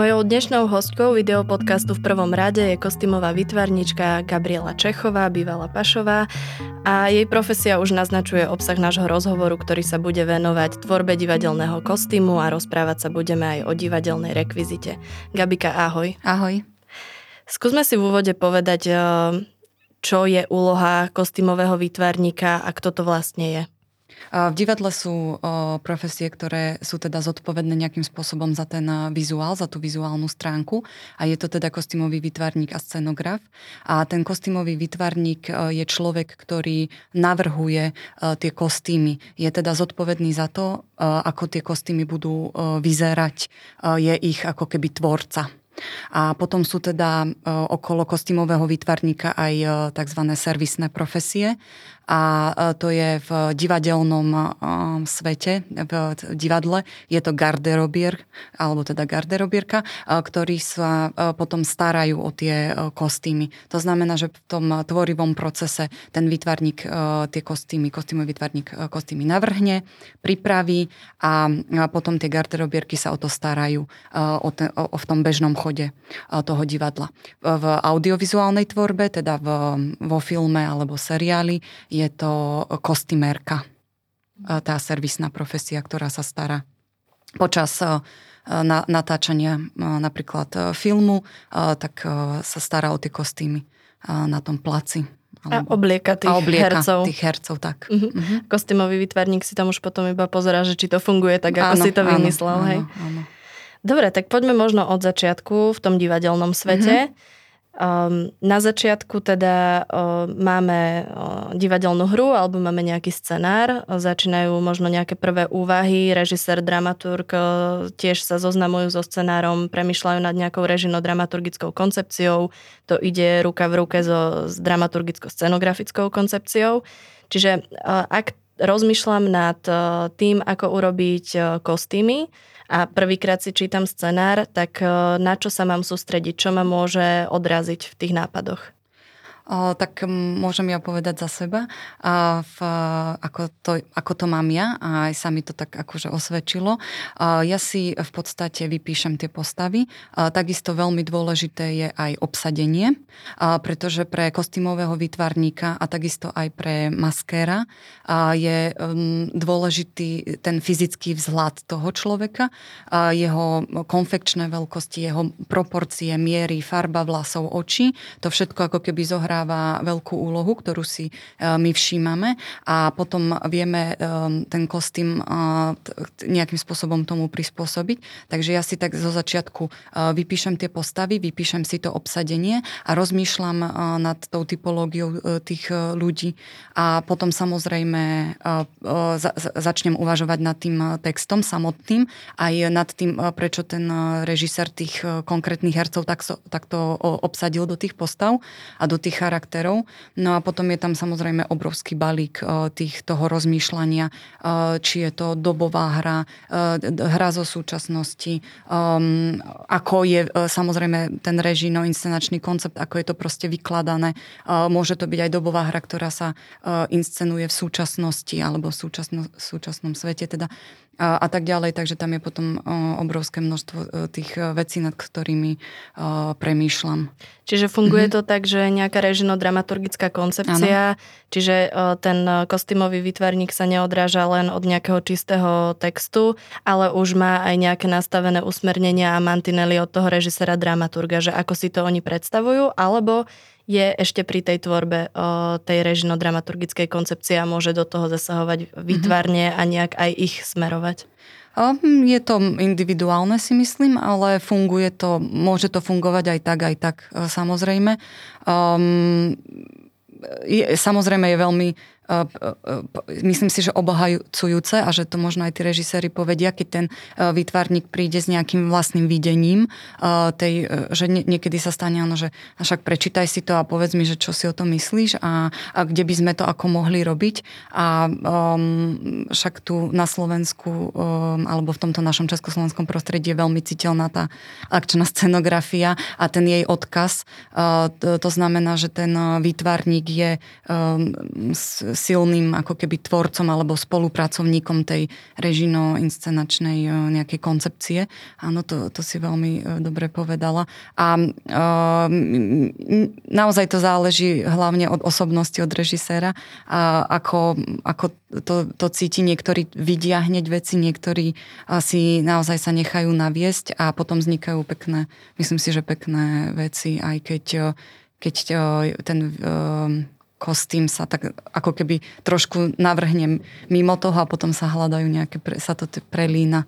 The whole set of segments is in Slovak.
Mojou dnešnou hostkou videopodcastu v prvom rade je kostýmová vytvarnička Gabriela Čechová, bývalá Pašová a jej profesia už naznačuje obsah nášho rozhovoru, ktorý sa bude venovať tvorbe divadelného kostýmu a rozprávať sa budeme aj o divadelnej rekvizite. Gabika, ahoj. Ahoj. Skúsme si v úvode povedať, eh, čo je úloha kostýmového výtvarníka a kto to vlastne je. V divadle sú profesie, ktoré sú teda zodpovedné nejakým spôsobom za ten vizuál, za tú vizuálnu stránku a je to teda kostýmový vytvarník a scenograf. A ten kostýmový vytvarník je človek, ktorý navrhuje tie kostýmy. Je teda zodpovedný za to, ako tie kostýmy budú vyzerať. Je ich ako keby tvorca. A potom sú teda okolo kostýmového vytvarníka aj tzv. servisné profesie a e, to je v divadelnom e, svete, v divadle. Je to garderobier, alebo teda garderobierka, e, ktorí sa potom starajú o tie kostýmy. To znamená, že v tom tvorivom procese ten výtvarník tie kostýmy, kostýmový výtvarník kostýmy navrhne, pripraví a potom tie garderobierky sa o to starajú o, ten, o, v tom bežnom chode toho divadla. V audiovizuálnej tvorbe, teda v, vo filme alebo seriáli, je to kostymérka, tá servisná profesia, ktorá sa stará počas e, na, natáčania e, napríklad e, filmu, tak sa stará o tie kostýmy na tom placi. Alebo, a oblieka tých a oblieka hercov. tých hercov, tak. Uh-huh. Uh-huh. Kostýmový výtvarník si tam už potom iba pozerá, že či to funguje tak, ako áno, si to vymyslel. Áno, hej. Áno, áno. Dobre, tak poďme možno od začiatku v tom divadelnom svete. Uh-huh. Um, na začiatku teda uh, máme uh, divadelnú hru alebo máme nejaký scenár, začínajú možno nejaké prvé úvahy, režisér, dramaturg uh, tiež sa zoznamujú so scenárom, premyšľajú nad nejakou režino-dramaturgickou koncepciou, to ide ruka v ruke so, s dramaturgicko-scenografickou koncepciou. Čiže uh, ak rozmýšľam nad tým, ako urobiť kostýmy, a prvýkrát si čítam scenár, tak eh, na čo sa mám sústrediť, čo ma môže odraziť v tých nápadoch? Tak môžem ja povedať za seba, v, ako, to, ako to mám ja a aj sa mi to tak akože osvedčilo. Ja si v podstate vypíšem tie postavy. Takisto veľmi dôležité je aj obsadenie, pretože pre kostýmového výtvarníka a takisto aj pre maskéra je um, dôležitý ten fyzický vzhľad toho človeka, jeho konfekčné veľkosti, jeho proporcie, miery, farba vlasov, očí. To všetko ako keby zohrá zohráva veľkú úlohu, ktorú si e, my všímame a potom vieme e, ten kostým e, nejakým spôsobom tomu prispôsobiť. Takže ja si tak zo začiatku vypíšem tie postavy, vypíšem si to obsadenie a rozmýšľam nad tou typológiou tých ľudí a potom samozrejme začnem uvažovať nad tým textom samotným aj nad tým, prečo ten režisér tých konkrétnych hercov takto obsadil do tých postav a do tých charakterov. No a potom je tam samozrejme obrovský balík eh, tých, toho rozmýšľania, eh, či je to dobová hra, eh, hra zo súčasnosti, ehm, ako je samozrejme ten režijno-inscenačný koncept, ako je to proste vykladané. Môže to byť aj dobová hra, ktorá sa inscenuje v súčasnosti alebo v súčasno, súčasnom svete. Teda a, a tak ďalej. Takže tam je potom obrovské množstvo e, tých e, vecí, nad ktorými o, premýšľam. Čiže funguje mm-hmm. to tak, že nejaká režino-dramaturgická koncepcia, ano. čiže ten kostýmový výtvarník sa neodráža len od nejakého čistého textu, ale už má aj nejaké nastavené usmernenia a mantinely od toho režisera dramaturga, že ako si to oni predstavujú, alebo je ešte pri tej tvorbe o, tej režino-dramaturgickej koncepcie a môže do toho zasahovať výtvarne a nejak aj ich smerovať? Hm, je to individuálne si myslím, ale funguje to, môže to fungovať aj tak, aj tak e, samozrejme. Um, je, samozrejme je veľmi myslím si, že obohajúcujúce a že to možno aj tí režiséri povedia, keď ten výtvarník príde s nejakým vlastným videním, tej, že niekedy sa stane ono, že však prečítaj si to a povedz mi, že čo si o tom myslíš a, a kde by sme to ako mohli robiť. A um, však tu na Slovensku um, alebo v tomto našom československom prostredí je veľmi citeľná tá akčná scenografia a ten jej odkaz. Uh, to, to znamená, že ten výtvarník je um, silným ako keby tvorcom alebo spolupracovníkom tej režino-inscenačnej nejakej koncepcie. Áno, to, to si veľmi dobre povedala. A naozaj to záleží hlavne od osobnosti, od režiséra, a ako, ako to, to cíti. Niektorí vidia hneď veci, niektorí si naozaj sa nechajú naviesť a potom vznikajú pekné, myslím si, že pekné veci, aj keď, keď ten kostým sa tak ako keby trošku navrhnem mimo toho a potom sa hľadajú nejaké, sa to prelína.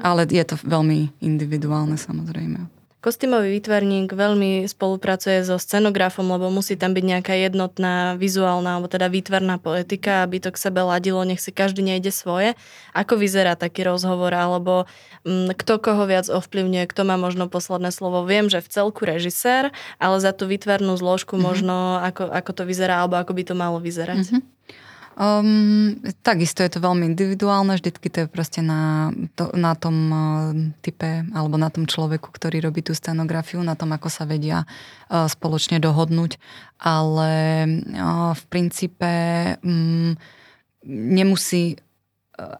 Ale je to veľmi individuálne samozrejme. Kostýmový výtvarník veľmi spolupracuje so scenografom, lebo musí tam byť nejaká jednotná vizuálna alebo teda výtvarná poetika, aby to k sebe ladilo, nech si každý nejde svoje. Ako vyzerá taký rozhovor, alebo m, mm, kto koho viac ovplyvňuje, kto má možno posledné slovo. Viem, že v celku režisér, ale za tú výtvarnú zložku mm-hmm. možno ako, ako to vyzerá, alebo ako by to malo vyzerať. Mm-hmm. Um, takisto je to veľmi individuálne, vždycky to je proste na, to, na tom uh, type alebo na tom človeku, ktorý robí tú scenografiu, na tom, ako sa vedia uh, spoločne dohodnúť, ale uh, v princípe um, nemusí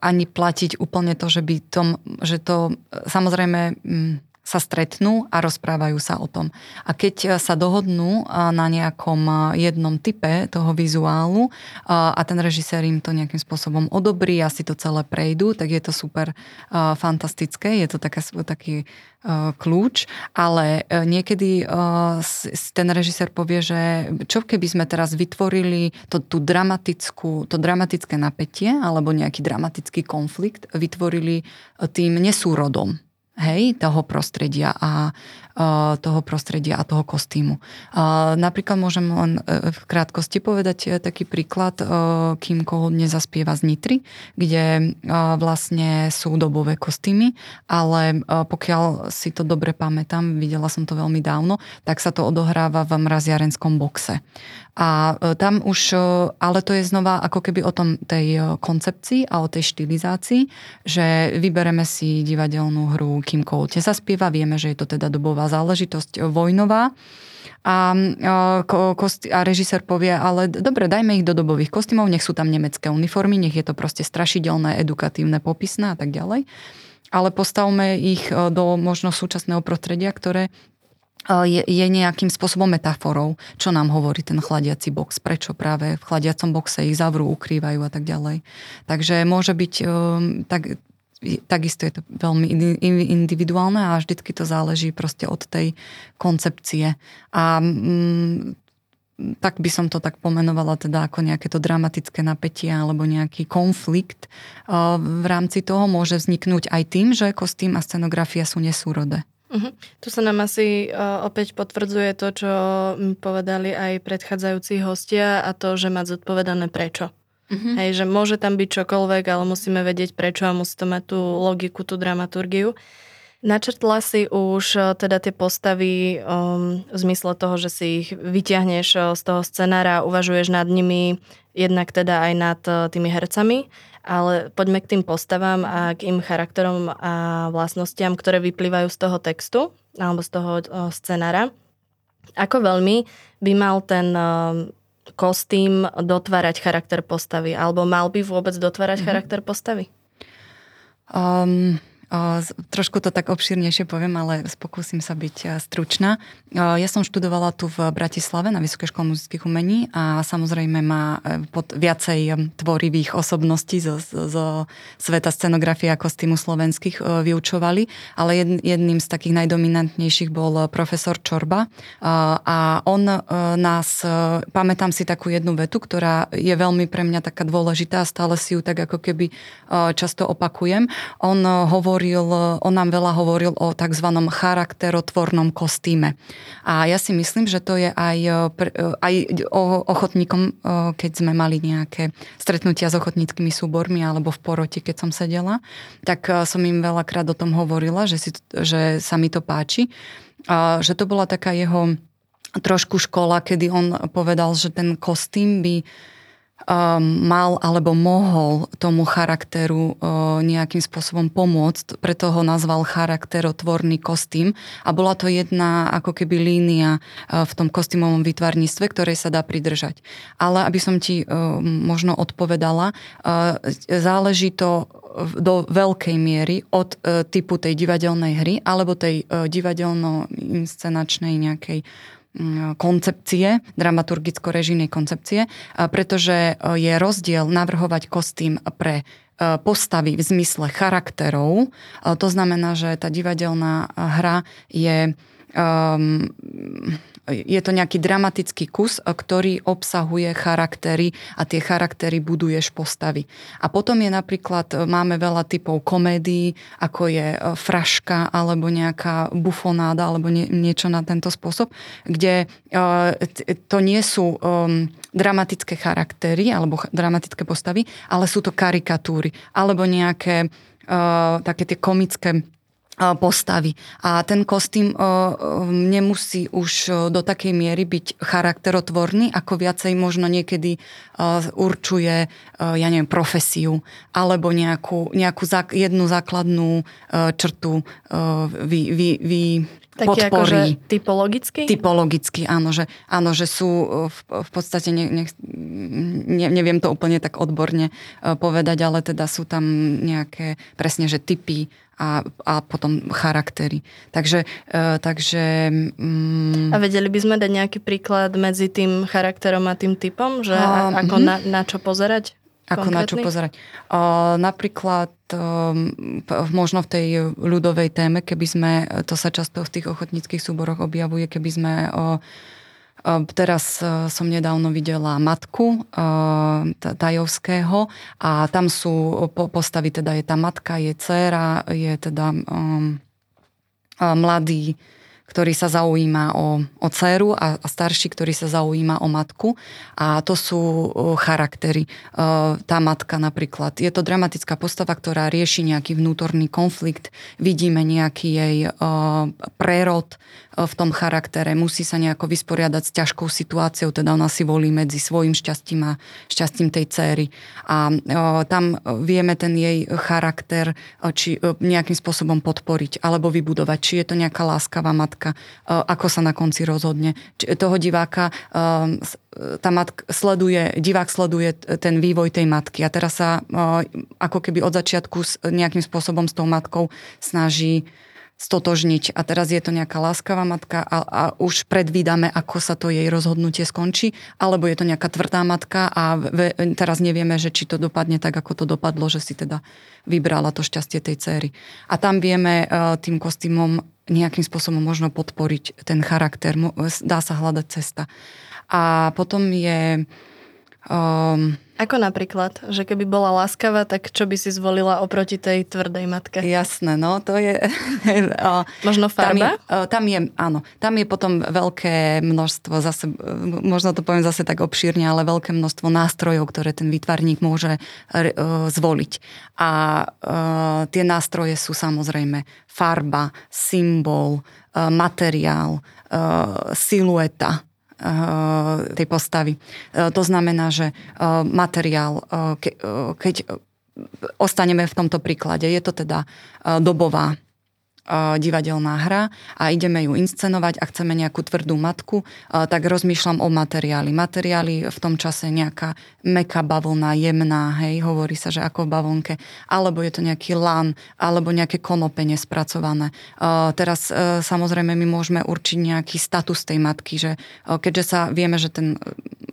ani platiť úplne to, že by tom, že to samozrejme um, sa stretnú a rozprávajú sa o tom. A keď e, sa dohodnú e, na nejakom e, jednom type toho vizuálu a ten režisér im to nejakým spôsobom odobrí a si to celé prejdú, tak je to super fantastické, je to taká, taký kľúč, ale niekedy ten režisér povie, že čo keby sme teraz vytvorili to, tú dramatickú, to dramatické napätie alebo nejaký dramatický konflikt, vytvorili tým nesúrodom hej, toho prostredia a uh, toho prostredia a toho kostýmu. Uh, napríklad môžem len uh, v krátkosti povedať taký príklad, kým koho nezaspieva z Nitry, kde vlastne sú dobové kostýmy, ale pokiaľ si to dobre pamätám, videla som to veľmi dávno, tak sa to odohráva v mraziarenskom boxe. A e, tam už, e, ale to je znova ako keby o tom tej e, koncepcii a o tej štilizácii, že vybereme si divadelnú hru Kim Kolte zaspieva, vieme, že je to teda dobová záležitosť vojnová. A, a režisér povie, ale dobre, dajme ich do dobových kostýmov, nech sú tam nemecké uniformy, nech je to proste strašidelné, edukatívne, popisné a tak ďalej. Ale postavme ich do možno súčasného prostredia, ktoré je, je nejakým spôsobom metaforou, čo nám hovorí ten chladiaci box, prečo práve v chladiacom boxe ich zavrú, ukrývajú a tak ďalej. Takže môže byť, tak, takisto je to veľmi individuálne a vždycky to záleží proste od tej koncepcie. A mm, tak by som to tak pomenovala teda ako nejaké to dramatické napätie alebo nejaký konflikt v rámci toho môže vzniknúť aj tým, že kostým a scenografia sú nesúrodé. Uh-huh. Tu sa nám asi uh, opäť potvrdzuje to, čo mi povedali aj predchádzajúci hostia a to, že mať zodpovedané prečo. Uh-huh. Hej, že môže tam byť čokoľvek, ale musíme vedieť prečo a musí to mať tú logiku, tú dramaturgiu. Načrtla si už teda tie postavy um, v zmysle toho, že si ich vyťahneš z toho scenára, uvažuješ nad nimi, jednak teda aj nad tými hercami ale poďme k tým postavám a k im charakterom a vlastnostiam, ktoré vyplývajú z toho textu alebo z toho scenára. Ako veľmi by mal ten kostým dotvárať charakter postavy? Alebo mal by vôbec dotvárať mm-hmm. charakter postavy? Um, Trošku to tak obšírnejšie poviem, ale pokúsim sa byť stručná. Ja som študovala tu v Bratislave na Vysokej škole muzických umení a samozrejme má e, pod viacej tvorivých osobností zo, zo sveta scenografie a kostýmu slovenských e, vyučovali, ale jedným z takých najdominantnejších bol profesor Čorba a on e, nás, pamätám si takú jednu vetu, ktorá je veľmi pre mňa taká dôležitá a stále si ju tak ako keby často opakujem. On hovorí hovoril, on nám veľa hovoril o tzv. charakterotvornom kostýme. A ja si myslím, že to je aj, aj ochotníkom, keď sme mali nejaké stretnutia s ochotníckými súbormi alebo v poroti, keď som sedela, tak som im veľakrát o tom hovorila, že, si, že sa mi to páči. A že to bola taká jeho trošku škola, kedy on povedal, že ten kostým by mal alebo mohol tomu charakteru nejakým spôsobom pomôcť, preto ho nazval charakterotvorný kostým a bola to jedna ako keby línia v tom kostýmovom vytvarníctve, ktorej sa dá pridržať. Ale aby som ti možno odpovedala, záleží to do veľkej miery od typu tej divadelnej hry alebo tej divadelno-inscenačnej nejakej koncepcie, dramaturgicko-režijnej koncepcie, pretože e, je rozdiel navrhovať kostým pre e, postavy v zmysle charakterov. To znamená, že tá divadelná hra je um, je to nejaký dramatický kus, ktorý obsahuje charaktery a tie charaktery buduješ postavy. A potom je napríklad, máme veľa typov komédií, ako je e, fraška alebo nejaká bufonáda alebo nie, niečo na tento spôsob, kde to nie sú dramatické charaktery alebo dramatické postavy, ale sú to karikatúry alebo nejaké také tie komické postavy. A ten kostým nemusí už do takej miery byť charakterotvorný, ako viacej možno niekedy určuje, ja neviem, profesiu alebo nejakú, nejakú jednu základnú črtu vy, vy, vy Taký podporí. Akože typologicky? Typologicky, áno, že, áno, že sú v, v podstate, ne, ne, ne, neviem to úplne tak odborne povedať, ale teda sú tam nejaké presne, že typy a, a potom charaktery. Takže... Uh, takže um, a vedeli by sme dať nejaký príklad medzi tým charakterom a tým typom? Že uh, ako uh-huh. na, na čo pozerať? Ako na čo pozerať? Uh, napríklad um, možno v tej ľudovej téme, keby sme, to sa často v tých ochotníckých súboroch objavuje, keby sme uh, Teraz e, som nedávno videla matku e, Tajovského a tam sú postavy, teda je tá matka, je dcéra, je teda um, mladý ktorý sa zaujíma o, o dceru a, a starší, ktorý sa zaujíma o matku. A to sú charaktery. E, tá matka napríklad. Je to dramatická postava, ktorá rieši nejaký vnútorný konflikt. Vidíme nejaký jej prerod v tom charaktere. Musí sa nejako vysporiadať s ťažkou situáciou, teda ona si volí medzi svojim šťastím a šťastím tej céry. A tam vieme ten jej charakter či nejakým spôsobom podporiť alebo vybudovať. Či je to nejaká láskavá matka, ako sa na konci rozhodne. Toho diváka tá matka sleduje, divák sleduje ten vývoj tej matky a teraz sa ako keby od začiatku nejakým spôsobom s tou matkou snaží stotožniť a teraz je to nejaká láskavá matka a, a už predvídame, ako sa to jej rozhodnutie skončí, alebo je to nejaká tvrdá matka a ve, teraz nevieme, že či to dopadne tak, ako to dopadlo, že si teda vybrala to šťastie tej céry. A tam vieme uh, tým kostýmom nejakým spôsobom možno podporiť ten charakter, dá sa hľadať cesta. A potom je Um, Ako napríklad, že keby bola láskavá, tak čo by si zvolila oproti tej tvrdej matke? Jasné, no to je... Možno farba? Tam je, tam je, áno, tam je potom veľké množstvo, zase, možno to poviem zase tak obšírne, ale veľké množstvo nástrojov, ktoré ten výtvarník môže zvoliť. A tie nástroje sú samozrejme farba, symbol, materiál, silueta, tej postavy. Eh, to znamená, že eh, materiál, keď ostaneme v tomto príklade, je to teda dobová divadelná hra a ideme ju inscenovať a chceme nejakú tvrdú matku, tak rozmýšľam o materiáli. Materiály v tom čase nejaká meká bavlna, jemná, hej, hovorí sa, že ako v bavlnke, alebo je to nejaký lan, alebo nejaké konope nespracované. Teraz e, samozrejme my môžeme určiť nejaký status tej matky, že e, keďže sa vieme, že ten,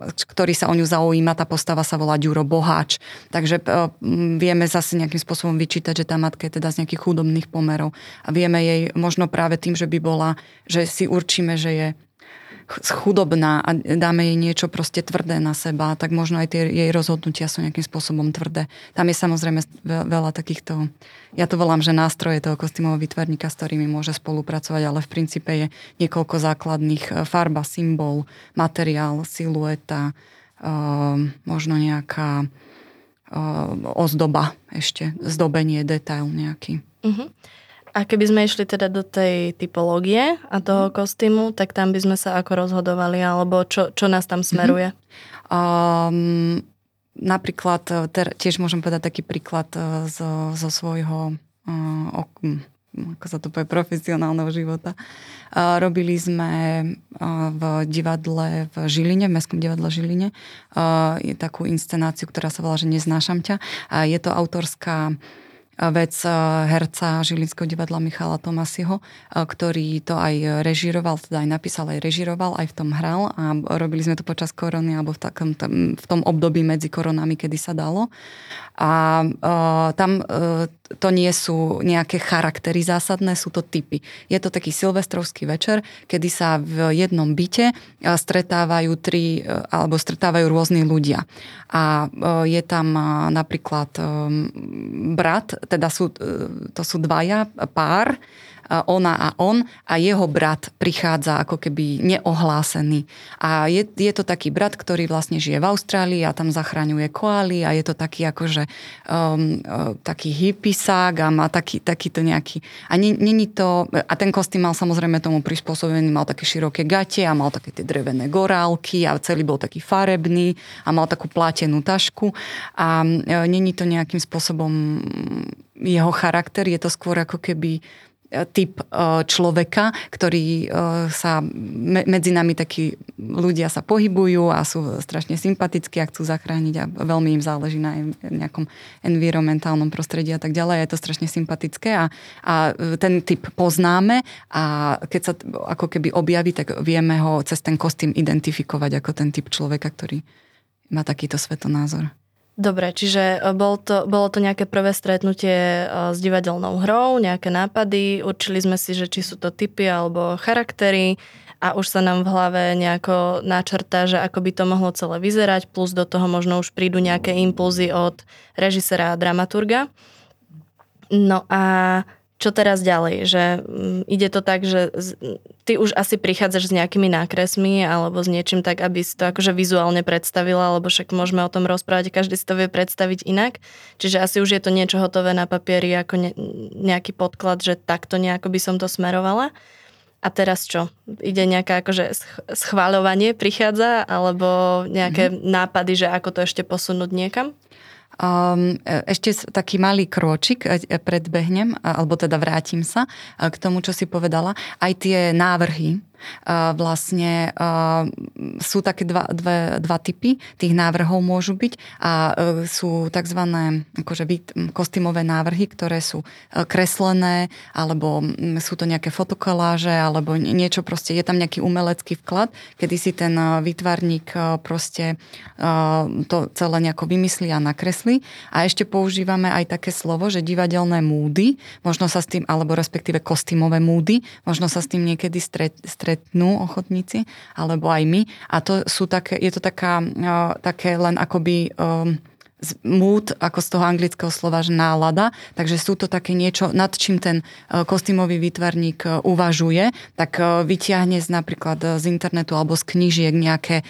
ktorý sa o ňu zaujíma, tá postava sa volá Ďuro Boháč, takže e, vieme zase nejakým spôsobom vyčítať, že tá matka je teda z nejakých chudobných pomerov. A vieme jej možno práve tým, že by bola, že si určíme, že je chudobná a dáme jej niečo proste tvrdé na seba, tak možno aj tie jej rozhodnutia sú nejakým spôsobom tvrdé. Tam je samozrejme veľa takýchto, ja to volám, že nástroje toho kostýmového vytvarníka, s ktorými môže spolupracovať, ale v princípe je niekoľko základných e, farba, symbol, materiál, silueta, ehm, možno nejaká ehm, ozdoba ešte, zdobenie, detail nejaký. Uh-huh. A keby sme išli teda do tej typológie a toho mhm. kostýmu, tak tam by sme sa ako rozhodovali, alebo čo, čo nás tam smeruje? Mm-hmm. Um, napríklad, ter, tiež môžem povedať taký príklad zo, zo svojho uh, ako sa to povie, profesionálneho života. Robili sme v divadle v Žiline, v Mestskom divadle Žiline, je takú inscenáciu, ktorá sa volá, že Neznášam ťa. A je to autorská vec herca Žilinského divadla Michala Tomasiho, ktorý to aj režiroval, teda aj napísal, aj režiroval, aj v tom hral a robili sme to počas korony alebo v, takom, v tom období medzi koronami, kedy sa dalo. A uh, tam to nie sú nejaké charaktery zásadné, sú to typy. Je to taký silvestrovský večer, kedy sa v jednom byte stretávajú tri, alebo stretávajú rôzni ľudia. A je tam napríklad brat, teda sú, to sú dvaja pár, ona a on a jeho brat prichádza ako keby neohlásený. A je, je to taký brat, ktorý vlastne žije v Austrálii a tam zachraňuje koály a je to taký akože um, uh, taký hippisák a má taký, takýto nejaký... A není to... A ten kostým mal samozrejme tomu prispôsobený, mal také široké gate a mal také tie drevené gorálky a celý bol taký farebný a mal takú plátenú tašku a uh, není to nejakým spôsobom jeho charakter, je to skôr ako keby typ e, človeka, ktorý e, sa medzi nami takí ľudia sa pohybujú a sú strašne sympatickí a chcú zachrániť a veľmi im záleží na nejakom environmentálnom prostredí a tak ďalej. Je to strašne sympatické a, a ten typ poznáme a keď sa ako keby objaví, tak vieme ho cez ten kostým identifikovať ako ten typ človeka, ktorý má takýto svetonázor. Dobre, čiže e, bol to, bolo to nejaké prvé stretnutie e, s divadelnou hrou, nejaké nápady, určili sme si, že či sú to typy alebo charaktery a už sa nám v hlave nejako načrtá, že ako by to mohlo celé vyzerať, plus do toho možno už prídu nejaké impulzy od režisera a dramaturga. No a čo teraz ďalej? Že mm, ide to tak, že ty už asi prichádzaš s nejakými nákresmi alebo s niečím tak, aby si to akože vizuálne predstavila, alebo však môžeme o tom rozprávať, každý si to vie predstaviť inak. Čiže asi už je to niečo hotové na papieri ako ne, nejaký podklad, že takto nejako by som to smerovala. A teraz čo? Ide nejaké akože schváľovanie prichádza alebo nejaké mm-hmm. nápady, že ako to ešte posunúť niekam? Um, ešte taký malý kročik e, predbehnem, alebo teda vrátim sa e, k tomu, čo si povedala. Aj tie návrhy, vlastne sú také dva, dve, dva typy tých návrhov môžu byť a sú tzv. Akože kostýmové návrhy, ktoré sú kreslené alebo sú to nejaké fotokoláže alebo niečo proste, je tam nejaký umelecký vklad, kedy si ten výtvarník proste to celé nejako vymyslí a nakreslí. A ešte používame aj také slovo, že divadelné múdy, možno sa s tým, alebo respektíve kostýmové múdy, možno sa s tým niekedy stret, stret stretnú ochotníci, alebo aj my. A to sú také, je to taká, také len akoby um, mood, ako z toho anglického slova, že nálada. Takže sú to také niečo, nad čím ten e, kostýmový výtvarník e, uvažuje, tak e, vyťahne z napríklad z internetu alebo z knížiek nejaké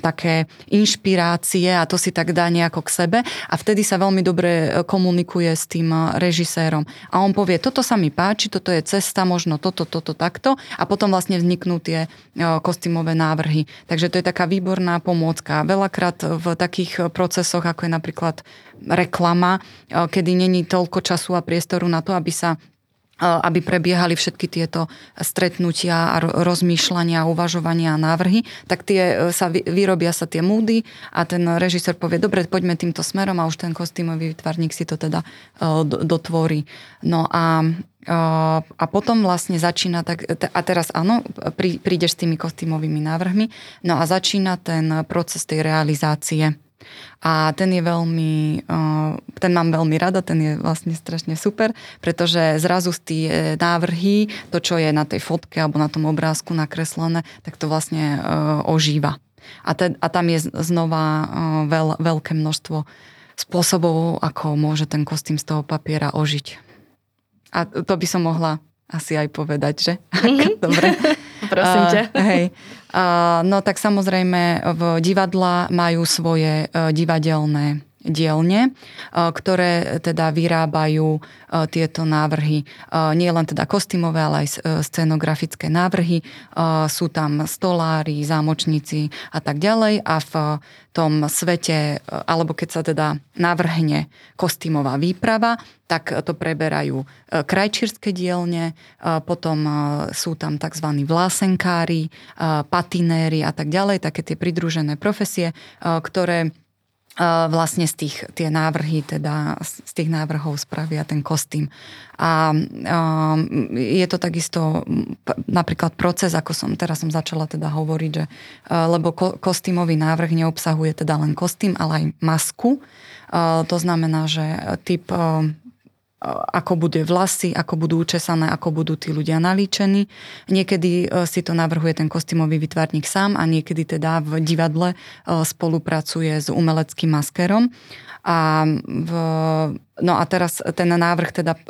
také inšpirácie a to si tak dá nejako k sebe a vtedy sa veľmi dobre komunikuje s tým režisérom. A on povie, toto sa mi páči, toto je cesta, možno toto, toto, takto a potom vlastne vzniknú tie kostýmové návrhy. Takže to je taká výborná pomôcka. Veľakrát v takých procesoch, ako je napríklad napríklad reklama, e, kedy není toľko času a priestoru na to, aby sa e, aby prebiehali všetky tieto stretnutia a rozmýšľania, uvažovania a návrhy, tak tie e, sa vyrobia sa tie múdy a ten režisér povie, dobre, poďme týmto smerom a už ten kostýmový výtvarník si to teda dotvorí. No a a potom vlastne začína, tak, a teraz áno, prídeš s tými kostýmovými návrhmi, no a začína ten proces tej realizácie. A ten je veľmi, ten mám veľmi rada, ten je vlastne strašne super, pretože zrazu z tie návrhy, to čo je na tej fotke alebo na tom obrázku nakreslené, tak to vlastne ožíva. A, te, a tam je znova veľ, veľké množstvo spôsobov, ako môže ten kostým z toho papiera ožiť. A to by som mohla asi aj povedať, že? Mm-hmm. Dobre. Prosím ťa. Uh, hej. Uh, no tak samozrejme v divadla majú svoje uh, divadelné dielne, ktoré teda vyrábajú tieto návrhy. Nie len teda kostýmové, ale aj scenografické návrhy. Sú tam stolári, zámočníci a tak ďalej. A v tom svete, alebo keď sa teda navrhne kostýmová výprava, tak to preberajú krajčírske dielne, potom sú tam tzv. vlásenkári, patinéri a tak ďalej, také tie pridružené profesie, ktoré vlastne z tých, tie návrhy, teda z tých návrhov spravia ten kostým. A je to takisto napríklad proces, ako som teraz som začala teda hovoriť, že lebo kostýmový návrh neobsahuje teda len kostým, ale aj masku. To znamená, že typ ako bude vlasy, ako budú učesané, ako budú tí ľudia nalíčení. Niekedy e, si to navrhuje ten kostýmový vytvarník sám a niekedy teda v divadle e, spolupracuje s umeleckým maskerom. A v, no a teraz ten návrh teda e,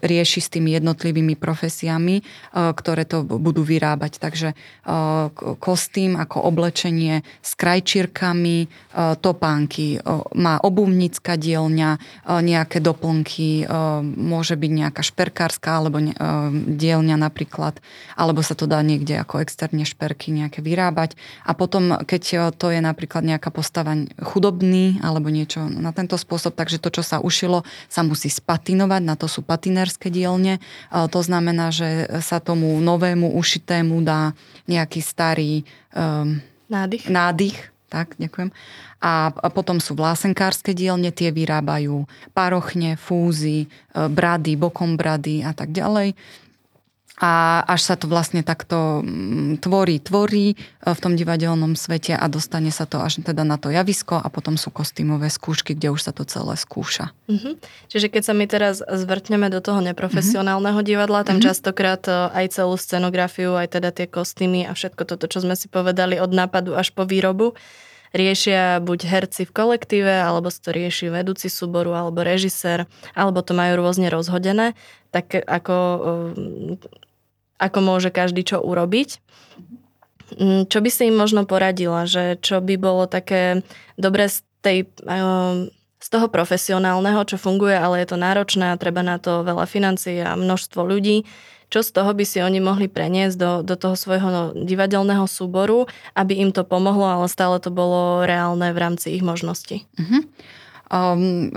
rieši s tými jednotlivými profesiami, e, ktoré to budú vyrábať. Takže e, kostým ako oblečenie s krajčírkami, topánky, má obuvnícka dielňa, nejaké doplnky, môže byť nejaká šperkárska alebo dielňa napríklad, alebo sa to dá niekde ako externe šperky nejaké vyrábať. A potom, keď to je napríklad nejaká postava chudobný alebo niečo na tento spôsob, takže to, čo sa ušilo, sa musí spatinovať, na to sú patinérske dielne. To znamená, že sa tomu novému ušitému dá nejaký starý um, nádych. nádych tak, ďakujem. A, a potom sú vlásenkárske dielne, tie vyrábajú parochne, fúzy, e, brady, bokom brady a tak ďalej a až sa to vlastne takto mm, tvorí, tvorí e, v tom divadelnom svete a dostane sa to až teda na to javisko a potom sú kostýmové skúšky, kde už sa to celé skúša. Mm-hmm. Čiže keď sa my teraz zvrtneme do toho neprofesionálneho divadla, tam mm-hmm. častokrát e, aj celú scenografiu, aj teda tie kostýmy a všetko toto, čo sme si povedali od nápadu až po výrobu, riešia buď herci v kolektíve, alebo to rieši vedúci súboru, alebo režisér, alebo to majú rôzne rozhodené, tak ako ako môže každý čo urobiť. Mm, čo by si im možno poradila, že čo by bolo také dobre z, tej, ehm, z toho profesionálneho, čo funguje, ale je to náročné a treba na to veľa financií a množstvo ľudí. Čo z toho by si oni mohli preniesť do, do toho svojho no, divadelného súboru, aby im to pomohlo, ale stále to bolo reálne v rámci ich možností? Uh-huh um,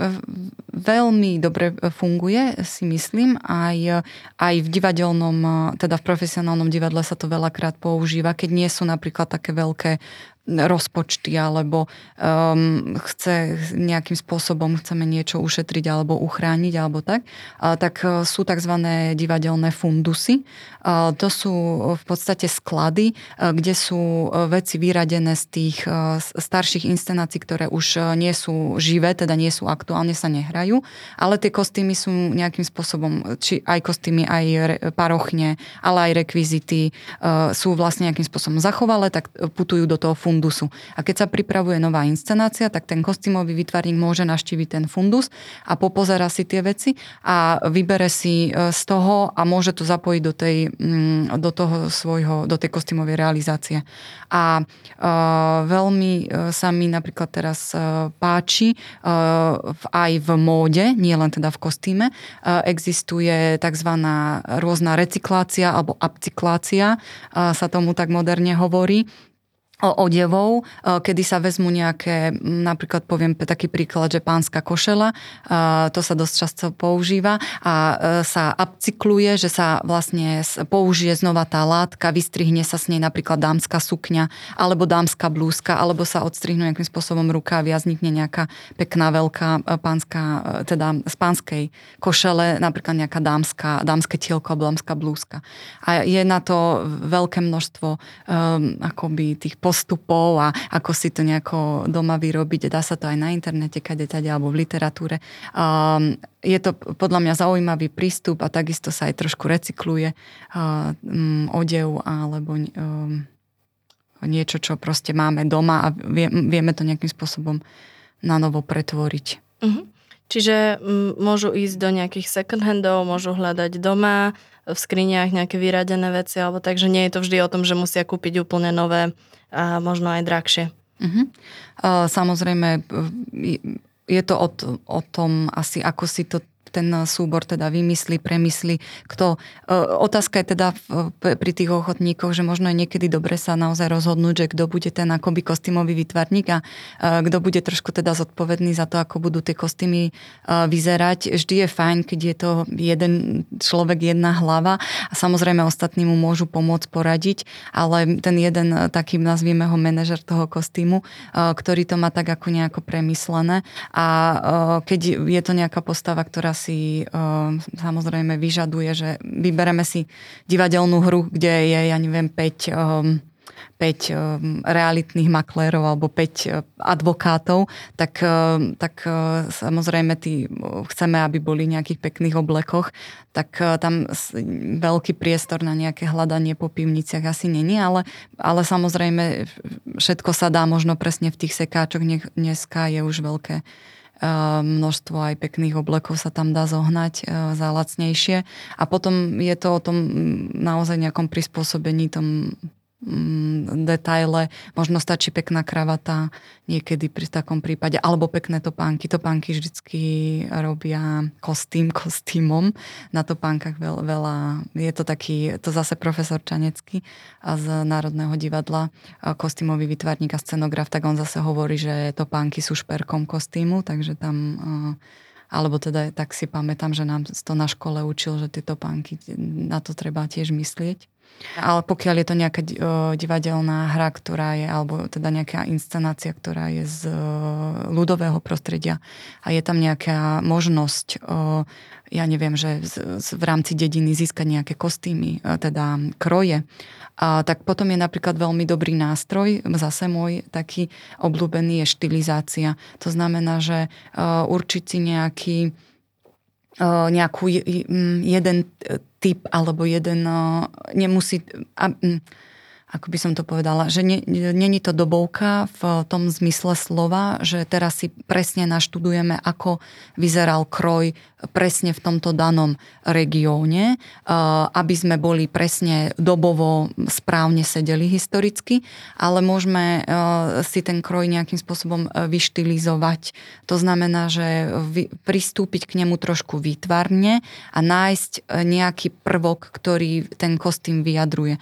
veľmi dobre funguje, si myslím. Aj, aj v divadelnom, teda v profesionálnom divadle sa to veľakrát používa, keď nie sú napríklad také veľké rozpočty alebo um, chce nejakým spôsobom chceme niečo ušetriť alebo uchrániť alebo tak, uh, tak uh, sú tzv. divadelné fundusy. Uh, to sú v podstate sklady, uh, kde sú veci vyradené z tých uh, starších inscenácií, ktoré už nie sú živé, teda nie sú aktuálne, sa nehrajú, ale tie kostýmy sú nejakým spôsobom, či aj kostýmy, aj re, parochne, ale aj rekvizity uh, sú vlastne nejakým spôsobom zachovalé, tak putujú do toho fundusu fundusu. A keď sa pripravuje nová inscenácia, tak ten kostýmový vytvarník môže naštíviť ten fundus a popozera si tie veci a vybere si e, z toho a môže to zapojiť do, tej, mm, do toho svojho, do tej kostýmovej realizácie. A uh, veľmi uh, sa mi napríklad teraz uh, páči uh, aj v móde, nie len teda v kostýme, uh, existuje tzv. rôzna recyklácia alebo upcyklácia, sa tomu tak moderne hovorí, odevov, e, kedy sa vezmu nejaké, napríklad poviem taký príklad, že pánska košela, e, to sa dosť často používa a e, sa upcykluje, že sa vlastne použije znova tá látka, vystrihne sa s nej napríklad dámska sukňa alebo dámska blúzka, alebo sa odstrihnú nejakým spôsobom ruka a vznikne nejaká pekná veľká pánska, teda z pánskej košele, napríklad nejaká dámska, dámske tielko alebo dámska blúzka. A je na to veľké množstvo um, akoby tých postupov a ako si to nejako doma vyrobiť. Dá sa to aj na internete, kade tade, alebo v literatúre. Um, je to podľa mňa zaujímavý prístup a takisto sa aj trošku recykluje um, odev alebo um, niečo, čo proste máme doma a vie, vieme to nejakým spôsobom na novo pretvoriť. Uh-huh. Čiže môžu ísť do nejakých second handov, môžu hľadať doma, v skriniach nejaké vyradené veci, alebo takže nie je to vždy o tom, že musia kúpiť úplne nové a možno aj drahšie. Uh-huh. Samozrejme, je to o, o tom asi, ako si to ten súbor teda vymyslí, premyslí. Kto, e, otázka je teda pri tých ochotníkoch, že možno je niekedy dobre sa naozaj rozhodnúť, že kto bude ten akoby kostýmový výtvarník a e, kto bude trošku teda zodpovedný za to, ako budú tie kostýmy vyzerať. Vždy je fajn, keď je to jeden človek, jedna hlava a samozrejme ostatní mu môžu pomôcť poradiť, ale ten jeden taký, nazvieme ho manažer toho kostýmu, ktorý to má tak ako nejako premyslené a keď je to nejaká postava, ktorá si uh, samozrejme vyžaduje, že vybereme si divadelnú hru, kde je, ja neviem, 5 um, 5 realitných maklérov alebo 5 advokátov, tak, tak samozrejme tí, chceme, aby boli v nejakých pekných oblekoch, tak tam veľký priestor na nejaké hľadanie po pivniciach asi není, ale, ale samozrejme všetko sa dá možno presne v tých sekáčoch, dneska je už veľké množstvo aj pekných oblekov sa tam dá zohnať za lacnejšie. A potom je to o tom naozaj nejakom prispôsobení tom detaile. Možno stačí pekná kravata niekedy pri takom prípade, alebo pekné topánky. Topánky vždycky robia kostým kostýmom. Na topánkach veľa, veľa je to taký, to zase profesor Čanecký z Národného divadla, kostýmový vytvarník a scenograf, tak on zase hovorí, že topánky sú šperkom kostýmu, takže tam alebo teda tak si pamätám, že nám to na škole učil, že tieto pánky, na to treba tiež myslieť. Ale pokiaľ je to nejaká divadelná hra, ktorá je, alebo teda nejaká inscenácia, ktorá je z ľudového prostredia a je tam nejaká možnosť, ja neviem, že v rámci dediny získať nejaké kostýmy, teda kroje, tak potom je napríklad veľmi dobrý nástroj, zase môj taký obľúbený je štilizácia. To znamená, že určiť si nejaký nejakú jeden typ alebo jeden nemusí ako by som to povedala, že není to dobovka v tom zmysle slova, že teraz si presne naštudujeme, ako vyzeral kroj presne v tomto danom regióne, aby sme boli presne dobovo správne sedeli historicky, ale môžeme si ten kroj nejakým spôsobom vyštilizovať. To znamená, že pristúpiť k nemu trošku výtvarne a nájsť nejaký prvok, ktorý ten kostým vyjadruje.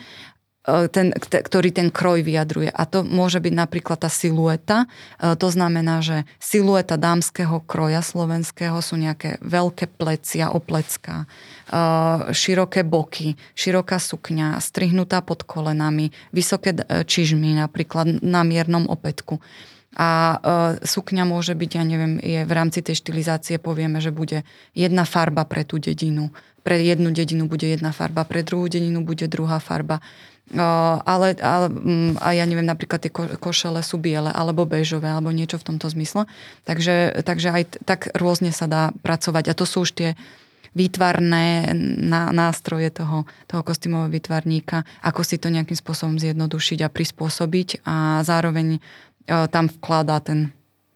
E, ten, ktorý ten kroj vyjadruje. A to môže byť napríklad tá silueta. E, to znamená, že silueta dámskeho kroja slovenského sú nejaké veľké plecia, oplecká, e, široké boky, široká sukňa, strihnutá pod kolenami, vysoké čižmy napríklad na miernom opätku. A sukňa môže byť, ja neviem, je v rámci tej štilizácie povieme, že bude jedna farba pre tú dedinu. Pre jednu dedinu bude jedna farba, pre druhú dedinu bude druhá farba ale, ale mm, a ja neviem, napríklad tie košele sú biele alebo bežové alebo niečo v tomto zmysle. Takže, takže aj tak rôzne sa dá pracovať a to sú už tie výtvarné nástroje toho, toho kostýmového výtvarníka, ako si to nejakým spôsobom zjednodušiť a prispôsobiť a zároveň tam vkladá ten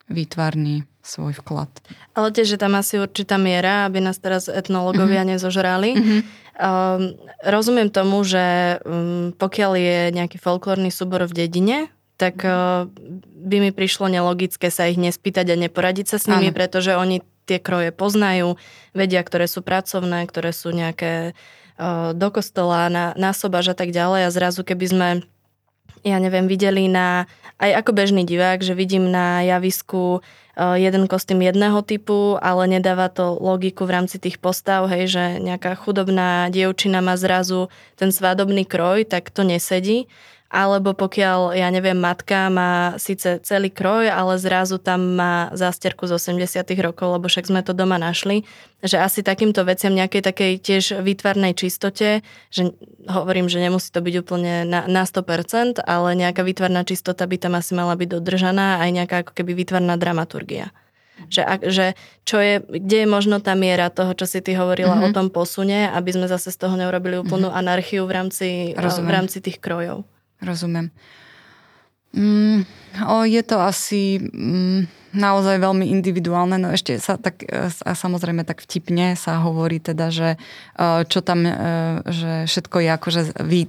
výtvarný svoj vklad. Ale tiež, že tam asi určitá miera, aby nás teraz etnológovia mm-hmm. nezožrali. Mm-hmm. Um, rozumiem tomu, že um, pokiaľ je nejaký folklórny súbor v dedine, tak uh, by mi prišlo nelogické sa ich nespýtať a neporadiť sa s nimi, ano. pretože oni tie kroje poznajú, vedia, ktoré sú pracovné, ktoré sú nejaké uh, do kostola, na, na sobaž a tak ďalej a zrazu keby sme ja neviem, videli na, aj ako bežný divák, že vidím na javisku Eh, jeden kostým jedného typu, ale nedáva to logiku v rámci tých postav, hej, že nejaká chudobná dievčina má zrazu ten svadobný kroj, tak to nesedí alebo pokiaľ, ja neviem, matka má síce celý kroj, ale zrazu tam má zásterku z 80 rokov, lebo však sme to doma našli, že asi takýmto veciam nejakej takej tiež výtvarnej čistote, že hovorím, že nemusí to byť úplne na, na 100%, ale nejaká výtvarná čistota by tam asi mala byť dodržaná, aj nejaká ako keby výtvarná dramaturgia. Že, že čo je, kde je možno tá miera toho, čo si ty hovorila mm-hmm. o tom posune, aby sme zase z toho neurobili úplnú mm-hmm. anarchiu v rámci, v rámci tých krojov. Rozumiem. Mm, o, je to asi... Mm, naozaj veľmi individuálne. No ešte sa tak, e, a samozrejme tak vtipne sa hovorí teda, že e, čo tam, že všetko je akože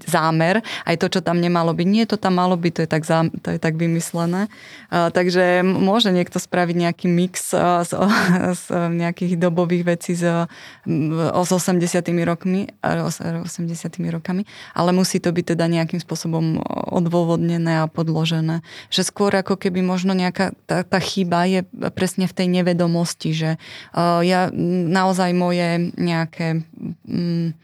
zámer, aj to, čo tam nemalo byť. Nie, to tam malo byť, to je tak, zá, to je tak vymyslené. Takže môže niekto spraviť nejaký mix z, z nejakých dobových vecí z, s 80 rokmi, 80 rokami, ale musí to byť teda nejakým spôsobom odôvodnené a podložené. Že skôr ako keby možno nejaká tá, tá chyba je presne v tej nevedomosti, že uh, ja naozaj moje nejaké um,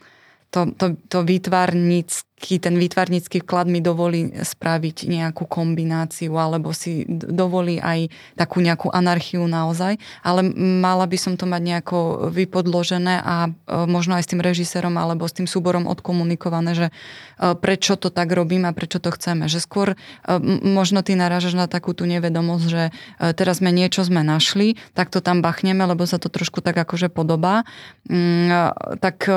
to, to, to výtvarnícke taký ten výtvarnícky vklad mi dovolí spraviť nejakú kombináciu alebo si dovolí aj takú nejakú anarchiu naozaj, ale mala by som to mať nejako vypodložené a e, možno aj s tým režisérom alebo s tým súborom odkomunikované, že e, prečo to tak robím a prečo to chceme. Že skôr e, možno ty narážaš na takú tú nevedomosť, že teraz sme niečo sme našli, tak to tam bachneme, lebo sa to trošku tak akože podobá. Mm, tak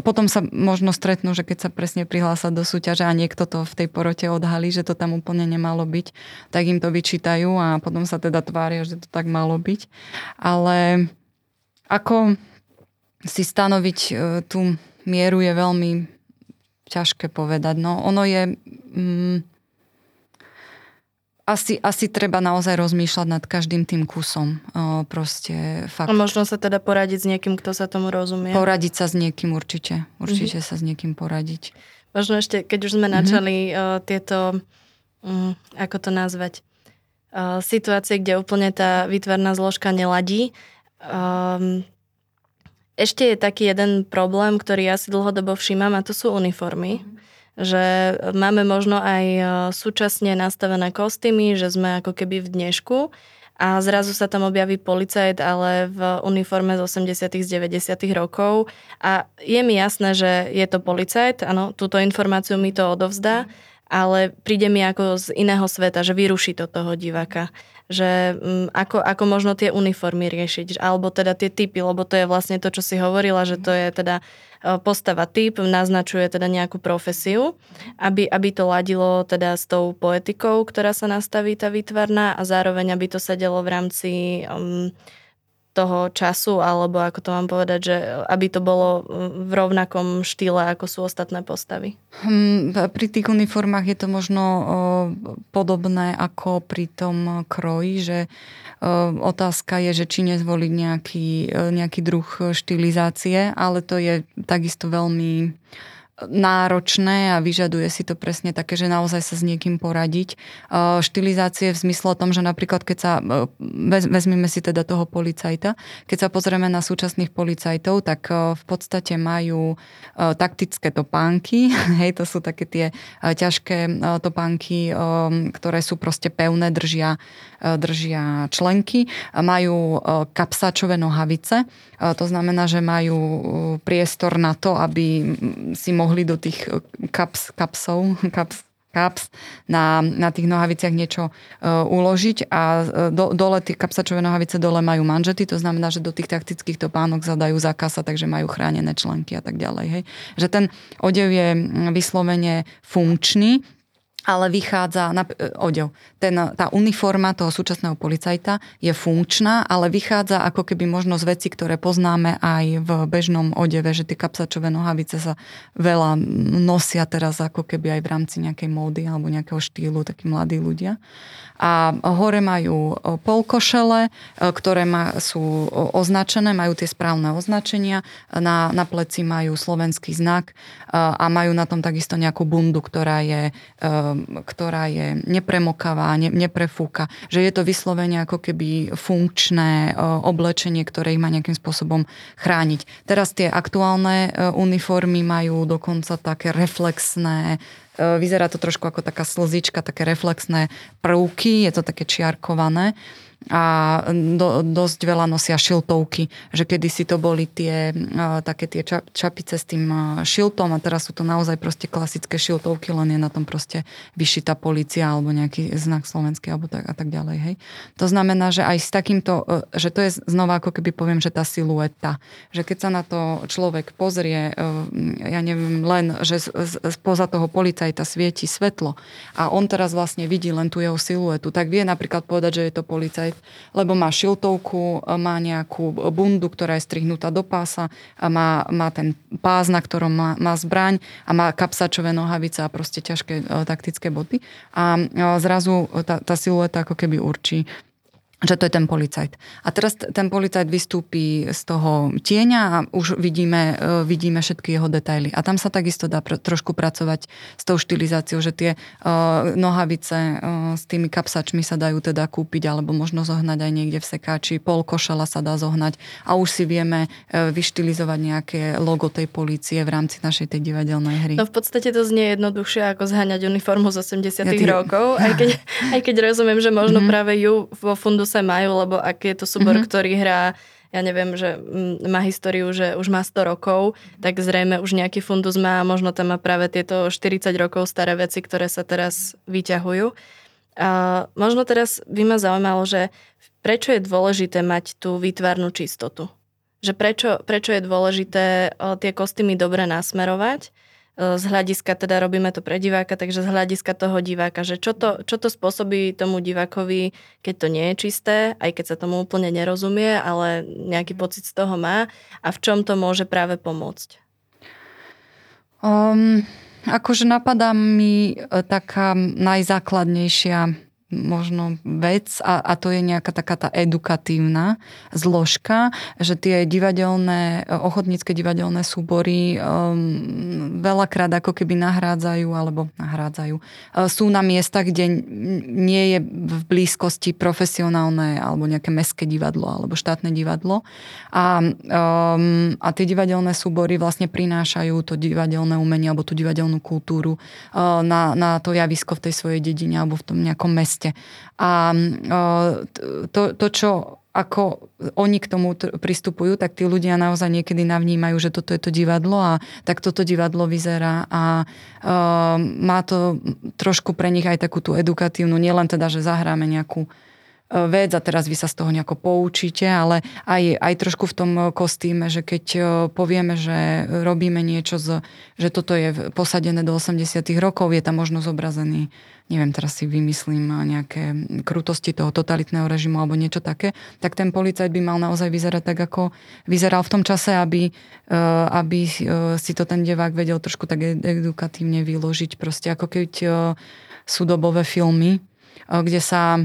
potom sa možno stretnú, že keď sa presne prihlásia prihlása do súťaže a niekto to v tej porote odhalí, že to tam úplne nemalo byť, tak im to vyčítajú a potom sa teda tvária, že to tak malo byť. Ale ako si stanoviť e, tú mieru je veľmi ťažké povedať. No, ono je... Mm, asi, asi treba naozaj rozmýšľať nad každým tým kusom. O, proste fakt. A možno sa teda poradiť s niekým, kto sa tomu rozumie. Poradiť sa s niekým určite. Určite mm-hmm. sa s niekým poradiť. Možno ešte, keď už sme mhm. načali mm-hmm. uh, tieto, um, ako to nazvať, uh, situácie, kde úplne tá výtvarná zložka neladí. Um, ešte je taký jeden problém, ktorý ja si dlhodobo všímam a to sú uniformy. Mm-hmm. Že máme možno aj súčasne nastavené kostýmy, že sme ako keby v dnešku a zrazu sa tam objaví policajt, ale v uniforme z 80 z 90 rokov. A je mi jasné, že je to policajt, áno, túto informáciu mi to odovzdá, ale príde mi ako z iného sveta, že vyruší to toho diváka že um, ako, ako možno tie uniformy riešiť, alebo teda tie typy, lebo to je vlastne to, čo si hovorila, že to je teda e, postava typ, naznačuje teda nejakú profesiu, aby, aby to ladilo teda s tou poetikou, ktorá sa nastaví tá výtvarná a zároveň aby to sedelo v rámci um, toho času, alebo ako to mám povedať, že aby to bolo v rovnakom štýle, ako sú ostatné postavy? Hmm, pri tých uniformách je to možno podobné ako pri tom kroji, že otázka je, že či nezvoliť nejaký, nejaký druh štilizácie, ale to je takisto veľmi náročné a vyžaduje si to presne také, že naozaj sa s niekým poradiť. Štilizácie v zmysle o tom, že napríklad keď sa, vezmeme si teda toho policajta, keď sa pozrieme na súčasných policajtov, tak v podstate majú taktické topánky, hej, to sú také tie ťažké topánky, ktoré sú proste pevné, držia, držia členky, majú kapsáčové nohavice, to znamená, že majú priestor na to, aby si mohli do tých e, kaps, kapsov, kaps, kaps na, na tých nohaviciach niečo uh, uložiť a e, do, dole tie kapsačové nohavice dole majú manžety, to znamená, že do tých taktických topánok zadajú zákasa, takže majú chránené členky a tak ďalej. Hej. Že ten odev je vyslovene funkčný, ale vychádza na e, odev. Ten, tá uniforma toho súčasného policajta je funkčná, ale vychádza ako keby možno z veci, ktoré poznáme aj v bežnom odeve, že tie kapsačové nohavice sa veľa nosia teraz ako keby aj v rámci nejakej módy alebo nejakého štýlu, takí mladí ľudia. A hore majú polkošele, e, ktoré ma, sú označené, majú tie správne označenia, na, na pleci majú slovenský znak e, a majú na tom takisto nejakú bundu, ktorá je ktorá je nepremokavá, ne, neprefúka, že je to vyslovene ako keby funkčné oblečenie, ktoré ich má nejakým spôsobom chrániť. Teraz tie aktuálne e, uniformy majú dokonca také reflexné e, vyzerá to trošku ako taká slzička, také reflexné prvky, je to také čiarkované a do, dosť veľa nosia šiltovky, že kedysi to boli tie také tie čapice s tým šiltom a teraz sú to naozaj proste klasické šiltovky, len je na tom proste vyšitá policia alebo nejaký znak slovenský alebo tak a tak ďalej. Hej. To znamená, že aj s takýmto, e, že to je znova ako keby poviem, že tá silueta, že keď sa na to človek pozrie, e, ja neviem, len, že spoza toho policajta svieti svetlo a on teraz vlastne vidí len tú jeho siluetu, tak vie napríklad povedať, že je to policajt, lebo má šiltovku, má nejakú bundu, ktorá je strihnutá do pása a má, má ten pás, na ktorom má, má zbraň a má kapsačové nohavice a proste ťažké taktické boty. A zrazu tá, tá silueta ako keby určí že to je ten policajt. A teraz ten policajt vystúpi z toho tieňa a už vidíme, e, vidíme všetky jeho detaily. A tam sa takisto dá pr- trošku pracovať s tou štilizáciou, že tie uh, nohavice uh, s tými kapsačmi sa dajú teda kúpiť alebo možno zohnať aj niekde v sekáči, pol košela sa dá zohnať a už si vieme uh, vyštilizovať nejaké logo tej policie v rámci našej tej divadelnej hry. No v podstate to znie jednoduchšie ako zhaňať uniformu z 80 ja, ty... rokov, aj keď, aj keď rozumiem, že možno mm-hmm. práve ju vo fundu kuse majú, lebo ak je to súbor, mm-hmm. ktorý hrá ja neviem, že má históriu, že už má 100 rokov, tak zrejme už nejaký fundus má a možno tam má práve tieto 40 rokov staré veci, ktoré sa teraz vyťahujú. A možno teraz by ma zaujímalo, že prečo je dôležité mať tú výtvarnú čistotu? Že prečo, prečo je dôležité tie kostýmy dobre nasmerovať? E, z hľadiska, teda robíme to pre diváka, takže z hľadiska toho diváka, že čo to, čo to spôsobí tomu divákovi, keď to nie je čisté, aj keď sa tomu úplne nerozumie, ale nejaký pocit z toho má a v čom to môže práve pomôcť? Um, akože napadá mi e, taká najzákladnejšia možno vec a, a to je nejaká taká tá edukatívna zložka, že tie divadelné, ochotnícke divadelné súbory um, veľakrát ako keby nahrádzajú alebo nahrádzajú. Uh, sú na miestach, kde nie je v blízkosti profesionálne alebo nejaké meské divadlo alebo štátne divadlo a, um, a tie divadelné súbory vlastne prinášajú to divadelné umenie alebo tú divadelnú kultúru uh, na, na to javisko v tej svojej dedine alebo v tom nejakom meste meste. A to, to čo ako oni k tomu pristupujú, tak tí ľudia naozaj niekedy navnímajú, že toto je to divadlo a tak toto divadlo vyzerá a uh, má to trošku pre nich aj takú tú edukatívnu, nielen teda, že zahráme nejakú vec a teraz vy sa z toho nejako poučíte, ale aj, aj trošku v tom kostýme, že keď povieme, že robíme niečo, z, že toto je posadené do 80 rokov, je tam možno zobrazený neviem, teraz si vymyslím nejaké krutosti toho totalitného režimu alebo niečo také, tak ten policajt by mal naozaj vyzerať tak, ako vyzeral v tom čase, aby, aby si to ten devák vedel trošku tak edukatívne vyložiť. Proste ako keď sú dobové filmy, kde sa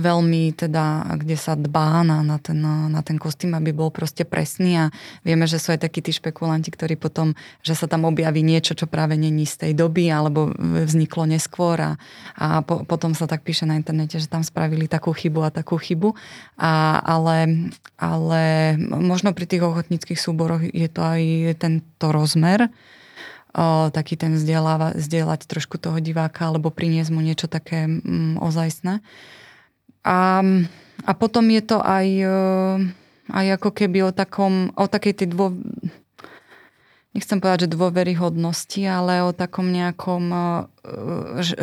veľmi teda, kde sa dbá na, na, ten, na ten kostým, aby bol proste presný a vieme, že sú aj takí tí špekulanti, ktorí potom, že sa tam objaví niečo, čo práve není z tej doby alebo vzniklo neskôr a, a po, potom sa tak píše na internete, že tam spravili takú chybu a takú chybu. A, ale, ale možno pri tých ochotníckých súboroch je to aj tento rozmer, o, taký ten vzdielať trošku toho diváka alebo priniesť mu niečo také mm, ozajstné. A, a potom je to aj, e, aj ako keby o, takom, o takej tej dvo, nechcem povedať, že dôveryhodnosti, ale o takom nejakom e,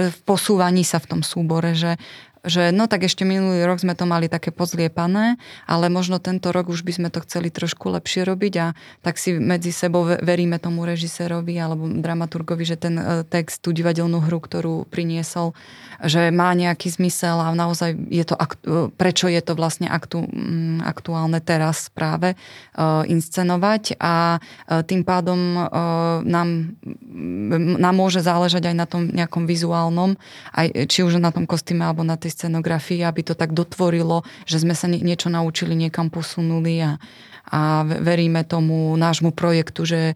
v posúvaní sa v tom súbore, že, že no tak ešte minulý rok sme to mali také pozliepané, ale možno tento rok už by sme to chceli trošku lepšie robiť a tak si medzi sebou veríme tomu režisérovi alebo dramaturgovi, že ten e, text, tú divadelnú hru, ktorú priniesol, že má nejaký zmysel a naozaj je to, aktu- prečo je to vlastne aktu- mm, aktuálne teraz práve uh, inscenovať a tým pádom nám, nám môže záležať aj na tom nejakom vizuálnom, aj, či už na tom kostýme alebo na tej scenografii, aby to tak dotvorilo, že sme sa niečo naučili, niekam posunuli a, a veríme tomu nášmu projektu, že e,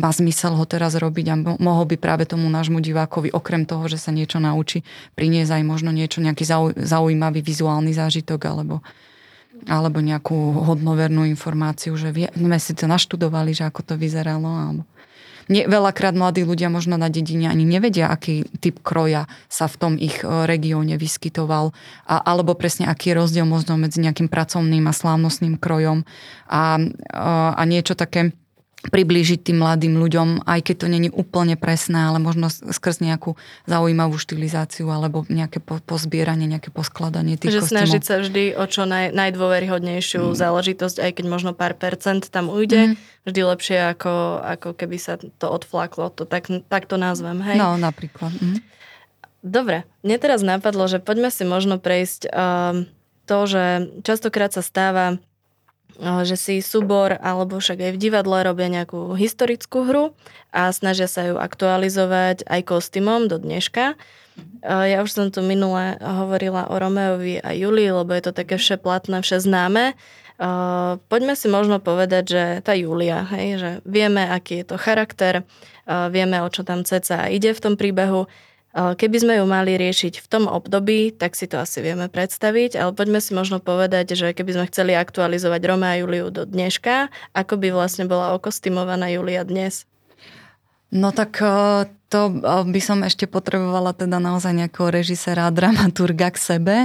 má zmysel ho teraz robiť a mohol by práve tomu nášmu divákovi, okrem toho, že sa niečo naučí, priniesť aj možno niečo, nejaký zaujímavý vizuálny zážitok alebo alebo nejakú hodnovernú informáciu, že sme si to naštudovali, že ako to vyzeralo. Alebo nie, veľakrát mladí ľudia možno na dedine ani nevedia, aký typ kroja sa v tom ich e, regióne vyskytoval, a, alebo presne aký je rozdiel možno medzi nejakým pracovným a slávnostným krojom a, a, a niečo také priblížiť tým mladým ľuďom, aj keď to není úplne presné, ale možno skrz nejakú zaujímavú štilizáciu alebo nejaké po, pozbieranie, nejaké poskladanie tých Že kostýmov. snažiť sa vždy o čo naj, najdôveryhodnejšiu mm. záležitosť, aj keď možno pár percent tam ujde, mm. vždy lepšie ako, ako keby sa to odflaklo, to tak, tak to nazvem, hej? No, napríklad. Mm. Dobre, mne teraz napadlo, že poďme si možno prejsť uh, to, že častokrát sa stáva že si súbor alebo však aj v divadle robia nejakú historickú hru a snažia sa ju aktualizovať aj kostýmom do dneška. Ja už som tu minule hovorila o Romeovi a Julii, lebo je to také vše platné, vše známe. Poďme si možno povedať, že tá Julia, hej, že vieme, aký je to charakter, vieme, o čo tam ceca ide v tom príbehu, Keby sme ju mali riešiť v tom období, tak si to asi vieme predstaviť, ale poďme si možno povedať, že keby sme chceli aktualizovať Rome a Juliu do dneška, ako by vlastne bola okostymovaná Julia dnes? No tak eh, to eh, by som ešte potrebovala teda naozaj nejakého režisera dramaturga k sebe,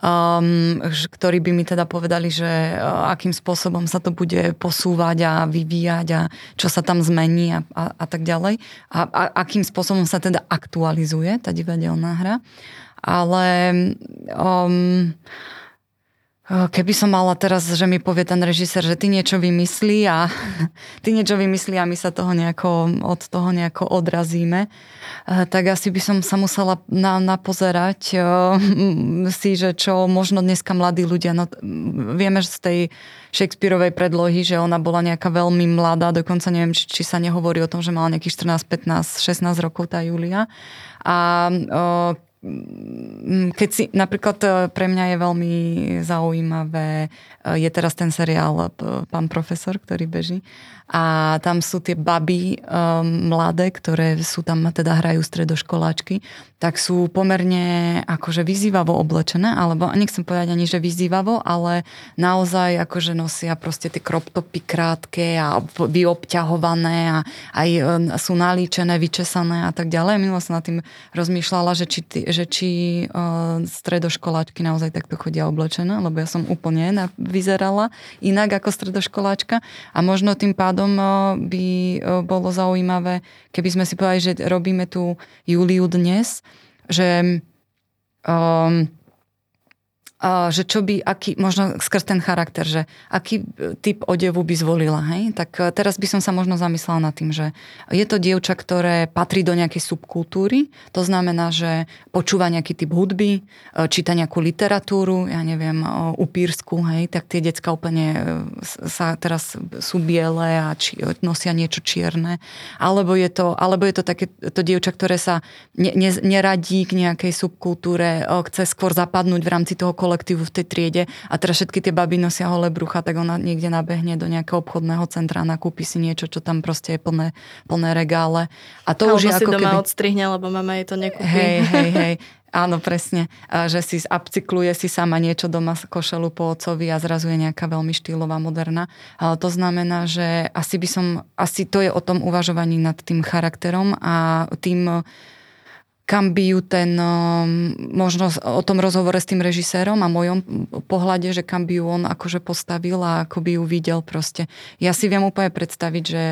um, ktorí by mi teda povedali, že uh, akým spôsobom sa to bude posúvať a vyvíjať a čo sa tam zmení a, a, a tak ďalej. A, a akým spôsobom sa teda aktualizuje tá divadelná hra. Ale um, Keby som mala teraz, že mi povie ten režisér, že ty niečo vymyslí a ty niečo vymyslí a my sa toho nejako, od toho nejako odrazíme, tak asi by som sa musela na, napozerať si, že čo možno dneska mladí ľudia, no vieme z tej Shakespeareovej predlohy, že ona bola nejaká veľmi mladá, dokonca neviem, či, či sa nehovorí o tom, že mala nejakých 14, 15, 16 rokov tá Julia. A keď si, napríklad e, pre mňa je veľmi zaujímavé, e, je teraz ten seriál e, Pán profesor, ktorý beží a tam sú tie baby um, mladé, ktoré sú tam, teda hrajú stredoškoláčky, tak sú pomerne akože vyzývavo oblečené, alebo nechcem povedať ani, že vyzývavo, ale naozaj akože nosia proste tie crop topy krátke a vyobťahované a aj sú nalíčené, vyčesané a tak ďalej. Minulo som nad tým rozmýšľala, že či, že či uh, stredoškoláčky naozaj takto chodia oblečené, lebo ja som úplne vyzerala inak ako stredoškoláčka a možno tým pádom pádom by bolo zaujímavé, keby sme si povedali, že robíme tú Juliu dnes, že um, že čo by, aký, možno skrz ten charakter, že aký e, typ odevu by zvolila, hej? Tak e, teraz by som sa možno zamyslela nad tým, že je to dievča, ktoré patrí do nejakej subkultúry, to znamená, že počúva nejaký typ hudby, číta nejakú literatúru, ja neviem, upírsku, hej, tak tie decka úplne sa teraz sú biele a či, nosia niečo čierne, alebo je to, alebo je to také to dievča, ktoré sa ne, ne, neradí k nejakej subkultúre, chce skôr zapadnúť v rámci toho kolektívu v tej triede a teraz všetky tie baby nosia holé brucha, tak ona niekde nabehne do nejakého obchodného centra a nakúpi si niečo, čo tam proste je plné, plné regále. A to Alebo už je si ako doma keby... odstrihne, lebo mama jej to nekúpi. Hej, hej, hej. Áno, presne. Že si upcykluje si sama niečo doma z košelu po otcovi a zrazu je nejaká veľmi štýlová, moderná. Ale to znamená, že asi by som, asi to je o tom uvažovaní nad tým charakterom a tým kam by ju ten, um, možno o tom rozhovore s tým režisérom a mojom pohľade, že kam by ju on akože postavil a ako by ju videl proste. Ja si viem úplne predstaviť, že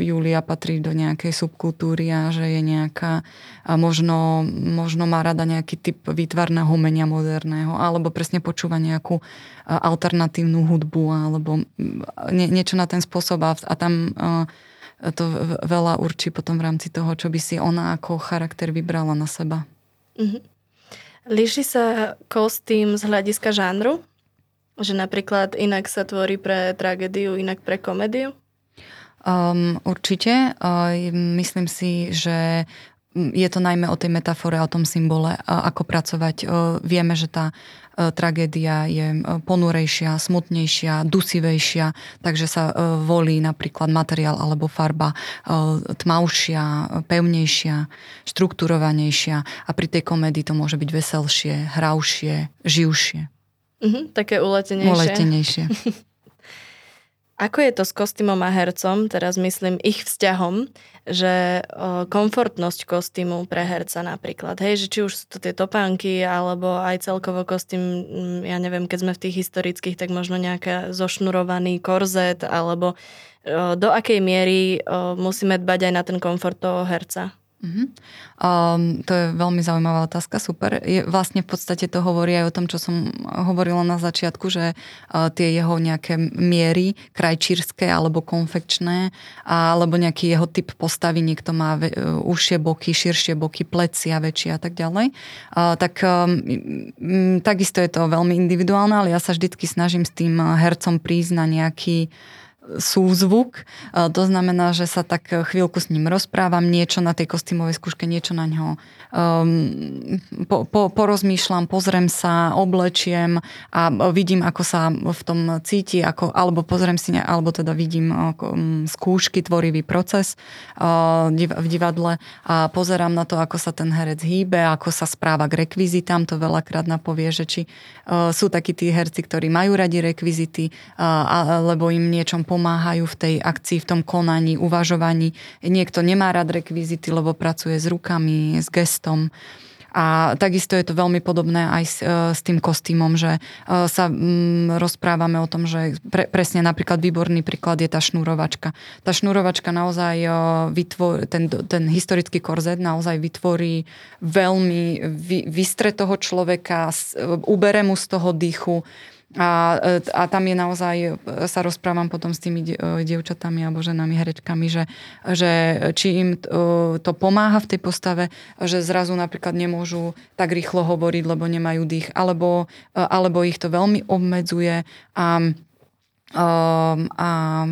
Julia patrí do nejakej subkultúry a že je nejaká, možno, možno má rada nejaký typ výtvarného umenia moderného, alebo presne počúva nejakú alternatívnu hudbu, alebo nie, niečo na ten spôsob a, a tam to veľa určí potom v rámci toho, čo by si ona ako charakter vybrala na seba. Mm-hmm. Líši sa kostým z hľadiska žánru? Že napríklad inak sa tvorí pre tragédiu, inak pre komédiu? Um, určite. Uh, myslím si, že je to najmä o tej metafore, o tom symbole, ako pracovať. Vieme, že tá tragédia je ponurejšia, smutnejšia, dusivejšia, takže sa volí napríklad materiál alebo farba tmavšia, pevnejšia, štrukturovanejšia a pri tej komédii to môže byť veselšie, hravšie, živšie. Mm-hmm, také uletenejšie. Uletenejšie. Ako je to s kostýmom a hercom, teraz myslím ich vzťahom? Že komfortnosť kostýmu pre herca napríklad, hej, že či už sú to tie topánky, alebo aj celkovo kostým, mm, ja neviem, keď sme v tých historických, tak možno nejaká zošnurovaný korzet, alebo do akej miery musíme dbať aj na ten komfort toho herca. Uh-huh. Um, to je veľmi zaujímavá otázka, super. Je, vlastne v podstate to hovorí aj o tom, čo som hovorila na začiatku, že uh, tie jeho nejaké miery, krajčírske alebo konfekčné, alebo nejaký jeho typ postavy, niekto má ve, uh, užšie boky, širšie boky, plecia väčšie a tak ďalej. Uh, tak um, takisto je to veľmi individuálne, ale ja sa vždycky snažím s tým hercom prísť na nejaký súzvuk. To znamená, že sa tak chvíľku s ním rozprávam, niečo na tej kostýmovej skúške, niečo na ňo um, po, po, porozmýšľam, pozriem sa, oblečiem a vidím, ako sa v tom cíti, ako, alebo pozriem si, alebo teda vidím um, skúšky, tvorivý proces uh, v divadle a pozerám na to, ako sa ten herec hýbe, ako sa správa k rekvizitám, to veľakrát napovie, že či uh, sú takí tí herci, ktorí majú radi rekvizity, uh, alebo im niečom pomôžu pomáhajú v tej akcii, v tom konaní, uvažovaní. Niekto nemá rád rekvizity, lebo pracuje s rukami, s gestom. A takisto je to veľmi podobné aj s, e, s tým kostýmom, že e, sa mm, rozprávame o tom, že pre, presne napríklad výborný príklad je tá šnúrovačka. Tá šnúrovačka naozaj e, vytvor, ten, ten historický korzet naozaj vytvorí veľmi, vy, vystre toho človeka, ubere mu z toho dýchu, a, a tam je naozaj, sa rozprávam potom s tými dievčatami alebo ženami, herečkami, že, že či im to pomáha v tej postave, že zrazu napríklad nemôžu tak rýchlo hovoriť, lebo nemajú dých, alebo, alebo ich to veľmi obmedzuje a Um, a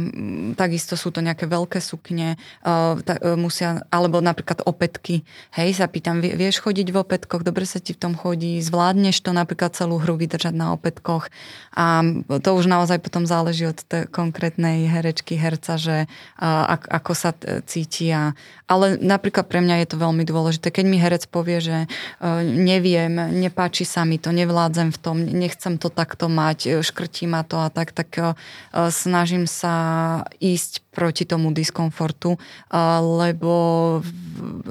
takisto sú to nejaké veľké sukne, uh, ta, uh, musia, alebo napríklad opätky. Hej, sa pýtam, vieš chodiť v opätkoch, dobre sa ti v tom chodí, zvládneš to napríklad celú hru vydržať na opätkoch. A to už naozaj potom záleží od tej konkrétnej herečky, herca, že uh, ako sa cíti. A, ale napríklad pre mňa je to veľmi dôležité. Keď mi herec povie, že uh, neviem, nepáči sa mi to, nevládzem v tom, nechcem to takto mať, škrtí ma to a tak, tak uh, E, snažím sa ísť proti tomu diskomfortu, e, lebo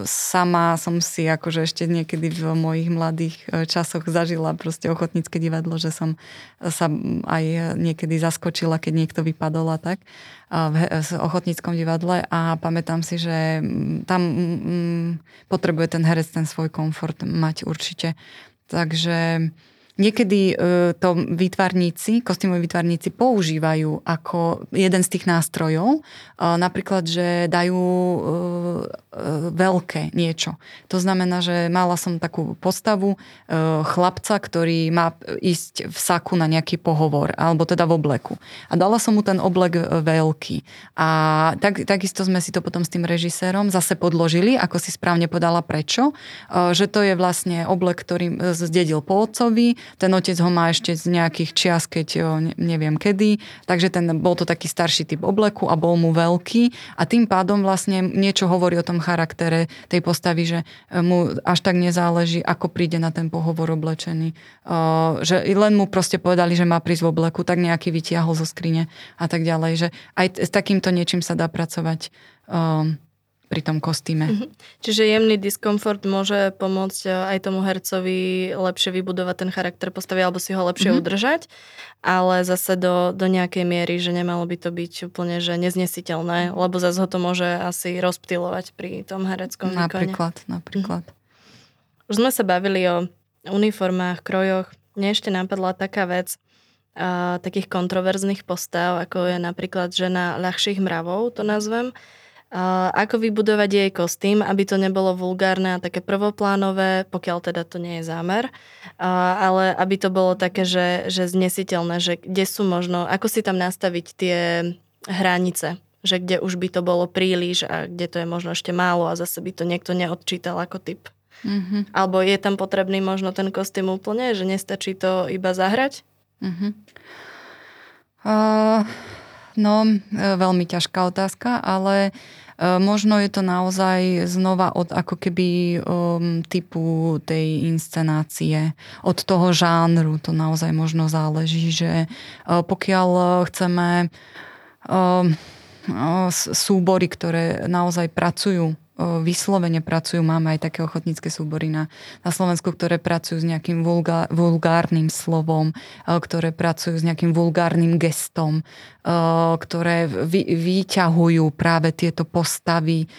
sama som si akože ešte niekedy v mojich mladých e, časoch zažila proste ochotnícke divadlo, že som sa aj niekedy zaskočila, keď niekto vypadol a tak v ochotníckom divadle a pamätám si, že tam potrebuje ten herec ten svoj komfort mať určite. Takže Niekedy e, to výtvarníci, kostýmoví výtvarníci používajú ako jeden z tých nástrojov, e, napríklad, že dajú e, veľké niečo. To znamená, že mala som takú postavu chlapca, ktorý má ísť v saku na nejaký pohovor, alebo teda v obleku. A dala som mu ten oblek veľký. A tak, takisto sme si to potom s tým režisérom zase podložili, ako si správne podala prečo, že to je vlastne oblek, ktorý zdedil po otcovi, ten otec ho má ešte z nejakých čias, keď neviem kedy, takže ten, bol to taký starší typ obleku a bol mu veľký a tým pádom vlastne niečo hovorí o tom charaktere tej postavy, že e, mu až tak nezáleží, ako príde na ten pohovor oblečený. Že len mu proste povedali, že má prísť v obleku, tak nejaký vytiahol zo skrine a tak ďalej. Že aj s takýmto niečím sa dá pracovať pri tom kostýme. Mm-hmm. Čiže jemný diskomfort môže pomôcť e, aj tomu hercovi lepšie vybudovať ten charakter postavy alebo si ho lepšie mm-hmm. udržať, ale zase do, do nejakej miery, že nemalo by to byť úplne že neznesiteľné, mm-hmm. lebo zase ho to môže asi rozptilovať pri tom hereckom výkone. Napríklad, napríklad. Mm-hmm. Už sme sa bavili o uniformách, krojoch. Mne ešte napadla taká vec, a, takých kontroverzných postav, ako je napríklad žena ľahších mravov, to nazvem, ako vybudovať jej kostým, aby to nebolo vulgárne a také prvoplánové, pokiaľ teda to nie je zámer, ale aby to bolo také, že, že znesiteľné, že kde sú možno, ako si tam nastaviť tie hranice, že kde už by to bolo príliš a kde to je možno ešte málo a zase by to niekto neodčítal ako typ. Mm-hmm. Alebo je tam potrebný možno ten kostým úplne, že nestačí to iba zahrať? Mm-hmm. Uh, no, e, veľmi ťažká otázka, ale uh, možno je to naozaj znova od ako keby um, typu tej inscenácie, od toho žánru to naozaj možno záleží, že uh, pokiaľ chceme um, súbory, ktoré naozaj pracujú vyslovene pracujú, máme aj také ochotnícke súbory na, na Slovensku, ktoré pracujú s nejakým vulgá, vulgárnym slovom, ktoré pracujú s nejakým vulgárnym gestom, ktoré vy, vyťahujú práve tieto postavy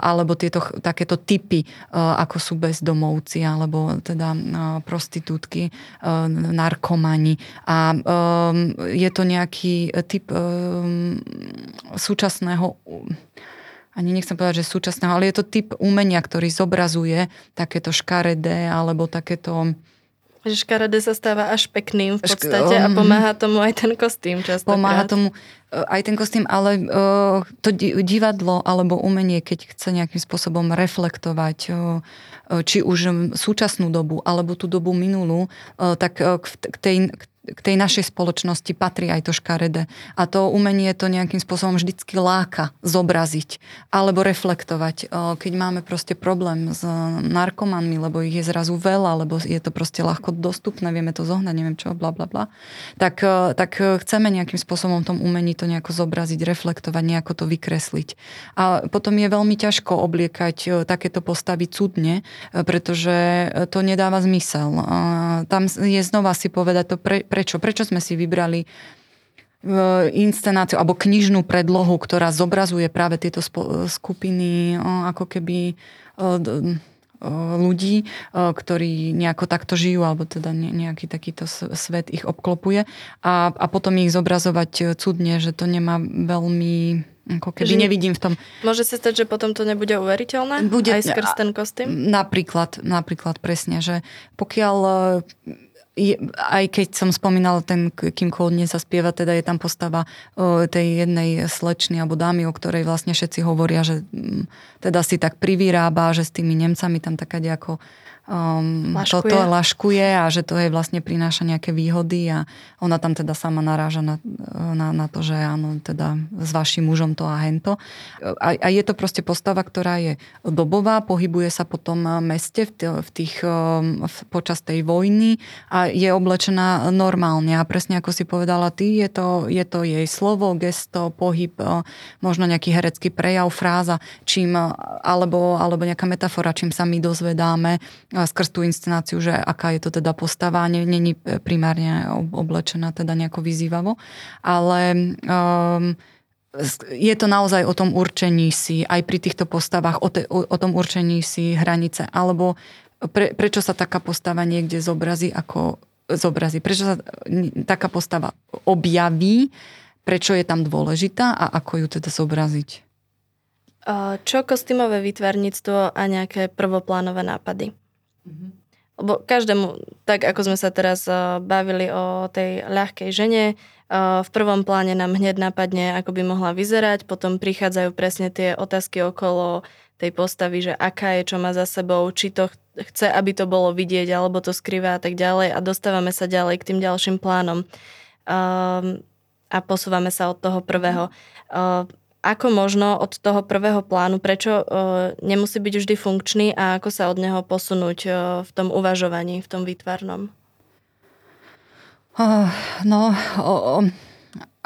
alebo tieto takéto typy, ako sú bezdomovci alebo teda prostitútky, narkomani. A je to nejaký typ súčasného ani nechcem povedať, že súčasného, ale je to typ umenia, ktorý zobrazuje takéto škaredé alebo takéto že škaredé sa stáva až pekným v podstate a pomáha tomu aj ten kostým často. Pomáha tomu e, aj ten kostým, ale e, to divadlo alebo umenie, keď chce nejakým spôsobom reflektovať e, či už súčasnú dobu alebo tú dobu minulú, tak k tej, k k tej našej spoločnosti patrí aj to škaredé. A to umenie to nejakým spôsobom vždycky láka zobraziť alebo reflektovať. Keď máme proste problém s narkomanmi, lebo ich je zrazu veľa, lebo je to proste ľahko dostupné, vieme to zohnať, neviem čo, bla bla bla, tak, tak chceme nejakým spôsobom v tom umení to nejako zobraziť, reflektovať, nejako to vykresliť. A potom je veľmi ťažko obliekať takéto postavy cudne, pretože to nedáva zmysel. Tam je znova si povedať to pre, pre Prečo? Prečo sme si vybrali e, inscenáciu alebo knižnú predlohu, ktorá zobrazuje práve tieto skupiny ako keby ľudí, ktorí nejako takto žijú, alebo teda nejaký takýto svet ich obklopuje a, a potom ich zobrazovať cudne, že to nemá veľmi ako keby že nevidím v tom. Môže sa stať, že potom to nebude uveriteľné? Bude, aj skrz ten kostým? Napríklad, napríklad presne, že pokiaľ aj keď som spomínala ten Kim Cole dnes zaspieva, teda je tam postava tej jednej slečny alebo dámy, o ktorej vlastne všetci hovoria, že m, teda si tak privyrába, že s tými Nemcami tam taká ako um, laškuje. toto laškuje a že to jej vlastne prináša nejaké výhody a ona tam teda sama naráža na, na, na to, že áno, teda s vašim mužom to a hento. A, a je to proste postava, ktorá je dobová, pohybuje sa po tom meste v, tých, v tých, v, počas tej vojny a je oblečená normálne a presne ako si povedala ty, je to, je to jej slovo, gesto, pohyb, možno nejaký herecký prejav, fráza, čím, alebo, alebo nejaká metafora, čím sa my dozvedáme skrz tú inscenáciu, že aká je to teda postava, není primárne oblečená teda nejako vyzývavo, ale um, je to naozaj o tom určení si, aj pri týchto postavách, o, te, o, o tom určení si hranice, alebo pre, prečo sa taká postava niekde zobrazí ako zobrazí, prečo sa taká postava objaví, prečo je tam dôležitá a ako ju teda zobraziť. Čo kostýmové výtvarníctvo a nejaké prvoplánové nápady? Mm-hmm. Lebo každému, tak ako sme sa teraz uh, bavili o tej ľahkej žene, uh, v prvom pláne nám hneď napadne, ako by mohla vyzerať, potom prichádzajú presne tie otázky okolo tej postavy, že aká je, čo má za sebou, či to chce, aby to bolo vidieť, alebo to skrýva a tak ďalej a dostávame sa ďalej k tým ďalším plánom. Um, a posúvame sa od toho prvého. Uh, ako možno od toho prvého plánu, prečo uh, nemusí byť vždy funkčný a ako sa od neho posunúť uh, v tom uvažovaní, v tom výtvarnom? Uh, no, o, o,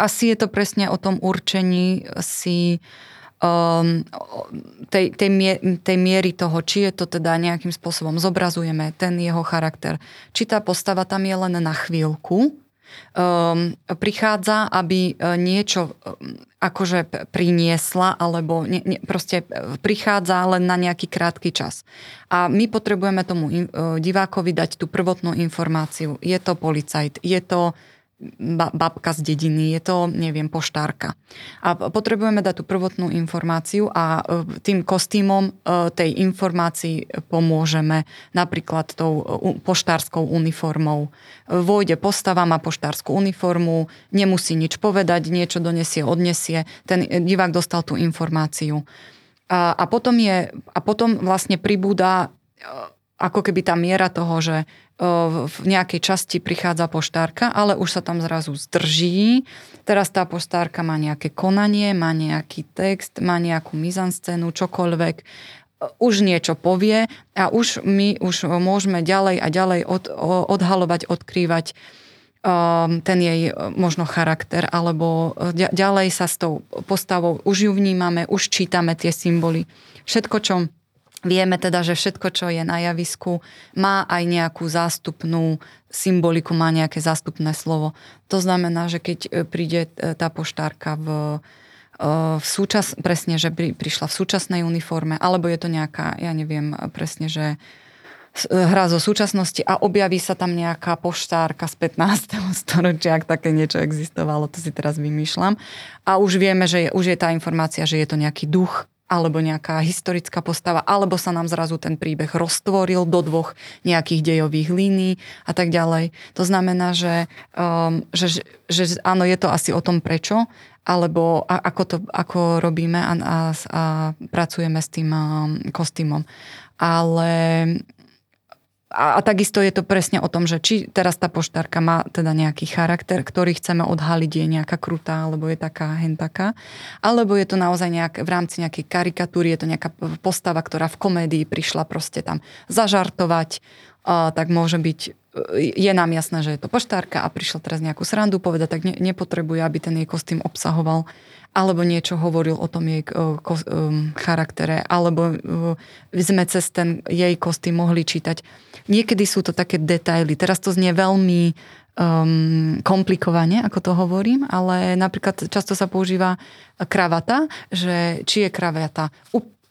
asi je to presne o tom určení si um, tej, tej, mier, tej miery toho, či je to teda nejakým spôsobom zobrazujeme ten jeho charakter. Či tá postava tam je len na chvíľku, um, prichádza, aby e, niečo um, akože priniesla, alebo ne, ne, proste e, prichádza len na nejaký krátky čas. A my potrebujeme tomu in, uh, divákovi dať tú prvotnú informáciu. Je to policajt, je to babka z dediny, je to, neviem, poštárka. A potrebujeme dať tú prvotnú informáciu a e, tým kostýmom e, tej informácii pomôžeme napríklad tou e, poštárskou uniformou. Vojde postava, má poštárskú uniformu, nemusí nič povedať, niečo donesie, odnesie. Ten divák dostal tú informáciu. A, a, potom, je, a potom vlastne pribúda ako keby tá miera toho, že v nejakej časti prichádza poštárka, ale už sa tam zrazu zdrží. Teraz tá poštárka má nejaké konanie, má nejaký text, má nejakú mizanscénu, čokoľvek už niečo povie a už my už môžeme ďalej a ďalej od, odhalovať, odkrývať ten jej možno charakter, alebo ďalej sa s tou postavou už ju vnímame, už čítame tie symboly. Všetko, čo Vieme teda, že všetko, čo je na javisku, má aj nejakú zástupnú symboliku, má nejaké zástupné slovo. To znamená, že keď e, príde e, tá poštárka v, e, v súčas, presne, že prišla v súčasnej uniforme, alebo je to nejaká, ja neviem presne, že hra zo súčasnosti a objaví sa tam nejaká poštárka z 15. storočia, ak také niečo existovalo, to si teraz vymýšľam. A už vieme, že je, už je tá informácia, že je to nejaký duch, alebo nejaká historická postava, alebo sa nám zrazu ten príbeh roztvoril do dvoch nejakých dejových línií a tak ďalej. To znamená, že, um, že, že áno, je to asi o tom prečo, alebo a, ako to ako robíme a, a, a pracujeme s tým um, kostýmom. Ale a, a takisto je to presne o tom, že či teraz tá poštárka má teda nejaký charakter, ktorý chceme odhaliť, je nejaká krutá, alebo je taká hentaká, alebo je to naozaj nejak, v rámci nejakej karikatúry, je to nejaká postava, ktorá v komédii prišla proste tam zažartovať, a, tak môže byť, je nám jasné, že je to poštárka a prišla teraz nejakú srandu povedať, tak ne, nepotrebuje, aby ten jej kostým obsahoval alebo niečo hovoril o tom jej charaktere, alebo sme cez ten jej kostým mohli čítať. Niekedy sú to také detaily. Teraz to znie veľmi um, komplikovane, ako to hovorím, ale napríklad často sa používa kravata, že či je kravata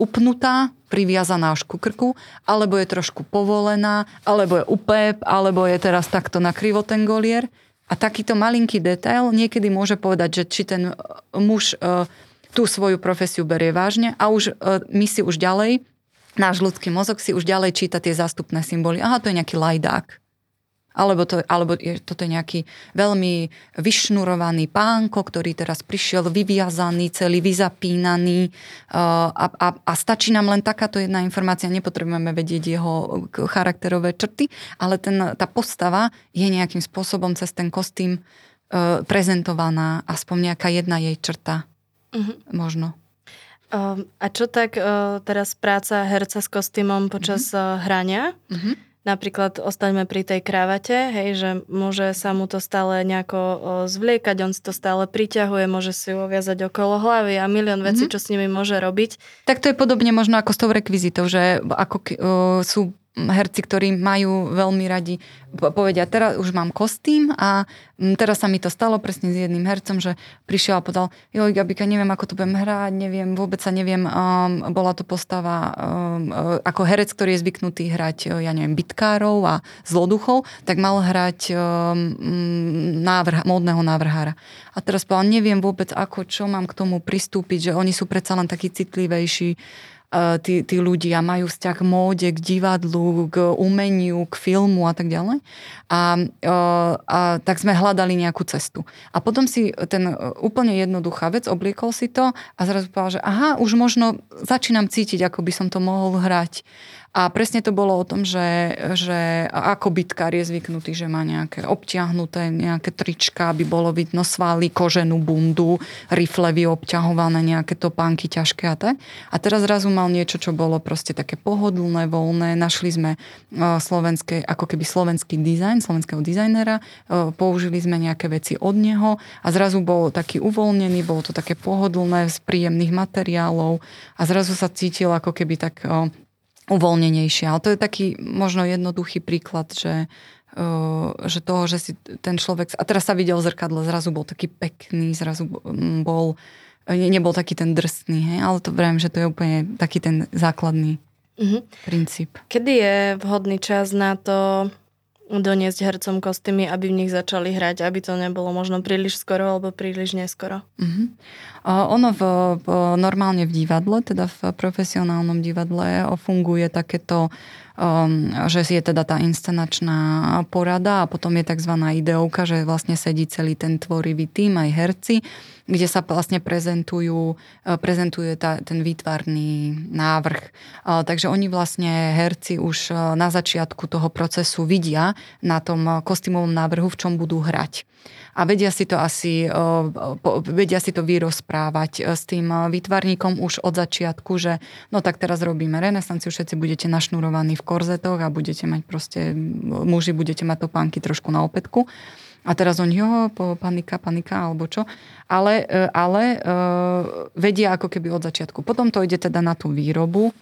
upnutá, priviazaná až ku krku, alebo je trošku povolená, alebo je upép, alebo je teraz takto na krivo ten golier. A takýto malinký detail niekedy môže povedať, že či ten e, muž e, tú svoju profesiu berie vážne a už e, my si už ďalej, náš ľudský mozog si už ďalej číta tie zástupné symboly. Aha, to je nejaký lajdák. Alebo, to, alebo je, toto je nejaký veľmi vyšnurovaný pánko, ktorý teraz prišiel vyviazaný, celý vyzapínaný uh, a, a, a stačí nám len takáto jedna informácia, nepotrebujeme vedieť jeho charakterové črty, ale ten, tá postava je nejakým spôsobom cez ten kostým uh, prezentovaná, aspoň nejaká jedna jej črta. Uh-huh. Možno. Um, a čo tak uh, teraz práca herca s kostýmom počas uh-huh. hrania? Uh-huh Napríklad ostaňme pri tej kravate, hej, že môže sa mu to stále nejako zvliekať, on si to stále priťahuje, môže si ju oviazať okolo hlavy a milión vecí, mm-hmm. čo s nimi môže robiť. Tak to je podobne možno ako s tou rekvizitou, že ako uh, sú herci, ktorí majú veľmi radi, povedia, teraz už mám kostým a teraz sa mi to stalo presne s jedným hercom, že prišiel a povedal, joj Gabika, neviem, ako to budem hrať, neviem, vôbec sa neviem, um, bola to postava um, ako herec, ktorý je zvyknutý hrať, ja neviem, bitkárov a zloduchov, tak mal hrať um, návrh, módneho návrhára. A teraz povedal, neviem vôbec ako, čo mám k tomu pristúpiť, že oni sú predsa len takí citlivejší, E, tí, tí ľudia majú vzťah k móde, k divadlu, k umeniu, k filmu a tak ďalej. A, e, a tak sme hľadali nejakú cestu. A potom si ten úplne jednoduchá vec, obliekol si to a zrazu povedal, že aha, už možno začínam cítiť, ako by som to mohol hrať. A presne to bolo o tom, že, že ako bytkár je zvyknutý, že má nejaké obťahnuté nejaké trička, aby bolo vidno svaly, koženú bundu, riflevy obťahované, nejaké topánky ťažké a tak. A teraz zrazu mal niečo, čo bolo proste také pohodlné, voľné. Našli sme slovenské, ako keby slovenský dizajn, slovenského dizajnera, použili sme nejaké veci od neho a zrazu bol taký uvoľnený, bolo to také pohodlné z príjemných materiálov a zrazu sa cítil ako keby tak uvoľnenejšie. Ale to je taký možno jednoduchý príklad, že, uh, že toho, že si ten človek... A teraz sa videl v zrkadle, zrazu bol taký pekný, zrazu bol... Nebol taký ten drsný, hej? ale to viem, že to je úplne taký ten základný mm-hmm. princíp. Kedy je vhodný čas na to doniesť hercom kostýmy, aby v nich začali hrať, aby to nebolo možno príliš skoro alebo príliš neskoro? Uh-huh. Ono v, v, normálne v divadle, teda v profesionálnom divadle funguje takéto že je teda tá inscenačná porada a potom je tzv. ideovka, že vlastne sedí celý ten tvorivý tým, aj herci kde sa vlastne prezentujú, e, prezentuje tá, ten výtvarný návrh. E, takže oni vlastne, herci už e, na začiatku toho procesu vidia na tom kostýmovom návrhu, v čom budú hrať a vedia si to asi, vedia si to vyrozprávať s tým výtvarníkom už od začiatku, že no tak teraz robíme renesanciu, všetci budete našnurovaní v korzetoch a budete mať proste, muži budete mať topánky trošku na opätku A teraz oni, jo, panika, panika, alebo čo. Ale, ale vedia ako keby od začiatku. Potom to ide teda na tú výrobu,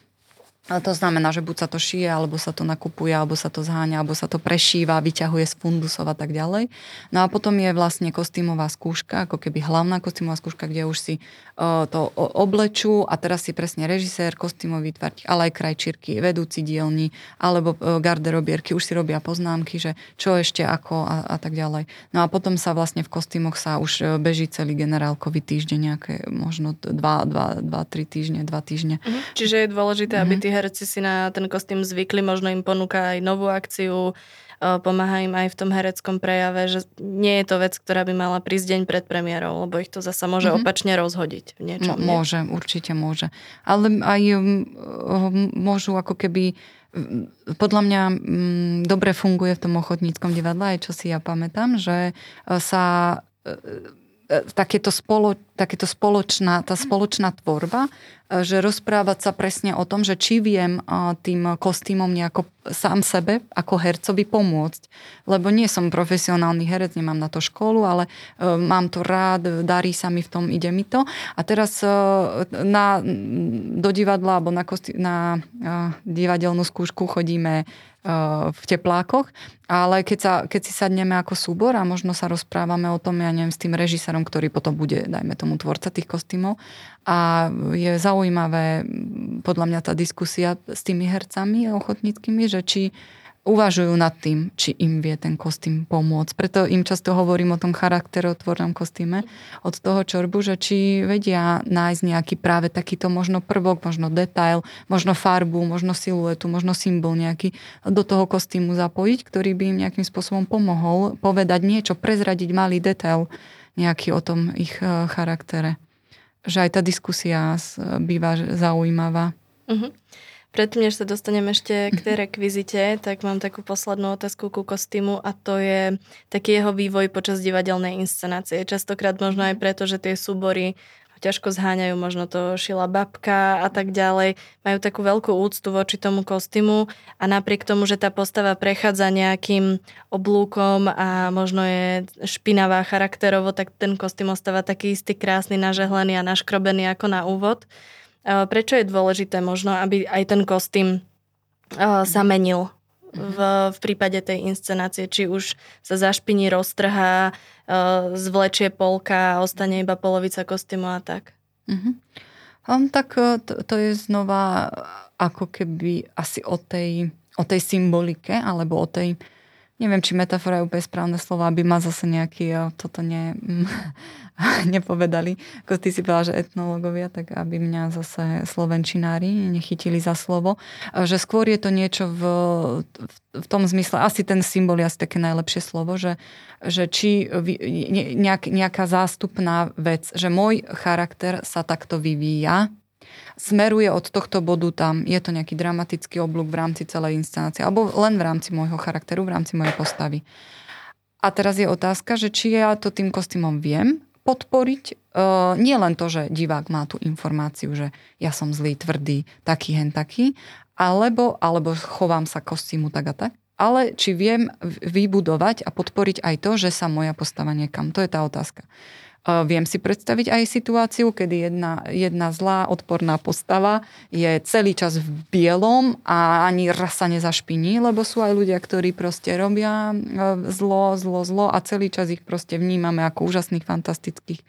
a to znamená, že buď sa to šije, alebo sa to nakupuje, alebo sa to zháňa, alebo sa to prešíva, vyťahuje z fundusov a tak ďalej. No a potom je vlastne kostýmová skúška, ako keby hlavná kostýmová skúška, kde už si uh, to oblečú a teraz si presne režisér, kostýmový tvarť, ale aj krajčírky, vedúci dielni, alebo uh, garderobierky už si robia poznámky, že čo ešte ako a, a tak ďalej. No a potom sa vlastne v kostýmoch sa už e, beží celý generálkový týždeň, nejaké možno 2-3 týždne, 2 týždne. Mhm. Čiže je dôležité, aby mhm. Herci si na ten kostým zvykli, možno im ponúka aj novú akciu, pomáha im aj v tom hereckom prejave, že nie je to vec, ktorá by mala prísť deň pred premiérou, lebo ich to zasa môže mm-hmm. opačne rozhodiť v niečom. M- môže, nie? určite môže. Ale aj môžu ako keby podľa mňa dobre funguje v tom ochotníckom divadle, aj čo si ja pamätám, že sa e, e, takéto, spolo, takéto spoločná, tá spoločná tvorba že rozprávať sa presne o tom, že či viem tým kostýmom nejako sám sebe ako hercovi pomôcť. Lebo nie som profesionálny herec, nemám na to školu, ale e, mám to rád, darí sa mi v tom, ide mi to. A teraz na, do divadla alebo na, kostý, na divadelnú skúšku chodíme v teplákoch, ale keď, sa, keď si sadneme ako súbor a možno sa rozprávame o tom, ja neviem, s tým režisérom, ktorý potom bude, dajme tomu, tvorca tých kostýmov. A je zaujímavé podľa mňa tá diskusia s tými hercami ochotníckými, že či uvažujú nad tým, či im vie ten kostým pomôcť. Preto im často hovorím o tom charakterotvornom kostýme od toho čorbu, že či vedia nájsť nejaký práve takýto možno prvok, možno detail, možno farbu, možno siluetu, možno symbol nejaký do toho kostýmu zapojiť, ktorý by im nejakým spôsobom pomohol povedať niečo, prezradiť malý detail nejaký o tom ich eh, charaktere. Že aj tá diskusia býva zaujímavá. Uh-huh. Predtým, než sa dostanem ešte k tej rekvizite, tak mám takú poslednú otázku ku kostýmu a to je taký jeho vývoj počas divadelnej inscenácie. Častokrát možno aj preto, že tie súbory ťažko zháňajú, možno to šila babka a tak ďalej. Majú takú veľkú úctu voči tomu kostýmu a napriek tomu, že tá postava prechádza nejakým oblúkom a možno je špinavá charakterovo, tak ten kostým ostáva taký istý krásny, nažehlený a naškrobený ako na úvod. Prečo je dôležité možno, aby aj ten kostým sa menil v, v prípade tej inscenácie, či už sa zašpiní, roztrhá, zvlečie polka ostane iba polovica kostýmu a tak. Mm-hmm. Tak e, to, to je znova ako keby asi o tej, o tej symbolike, alebo o tej, neviem, či metafora je úplne správne slovo, aby ma zase nejaký, toto ne, nepovedali, ako ty si povedala, že etnológovia, tak aby mňa zase slovenčinári nechytili za slovo, že skôr je to niečo v, v tom zmysle, asi ten symbol je asi také najlepšie slovo, že, že či nejak, nejaká zástupná vec, že môj charakter sa takto vyvíja, smeruje od tohto bodu tam, je to nejaký dramatický oblúk v rámci celej inscenácie, alebo len v rámci môjho charakteru, v rámci mojej postavy. A teraz je otázka, že či ja to tým kostýmom viem podporiť. Uh, nie len to, že divák má tú informáciu, že ja som zlý, tvrdý, taký, hen taký, alebo, alebo chovám sa kostýmu tak a tak, ale či viem vybudovať a podporiť aj to, že sa moja postava niekam. To je tá otázka. Viem si predstaviť aj situáciu, kedy jedna, jedna zlá, odporná postava je celý čas v bielom a ani raz sa nezašpiní, lebo sú aj ľudia, ktorí proste robia e, zlo, zlo, zlo a celý čas ich proste vnímame ako úžasných, fantastických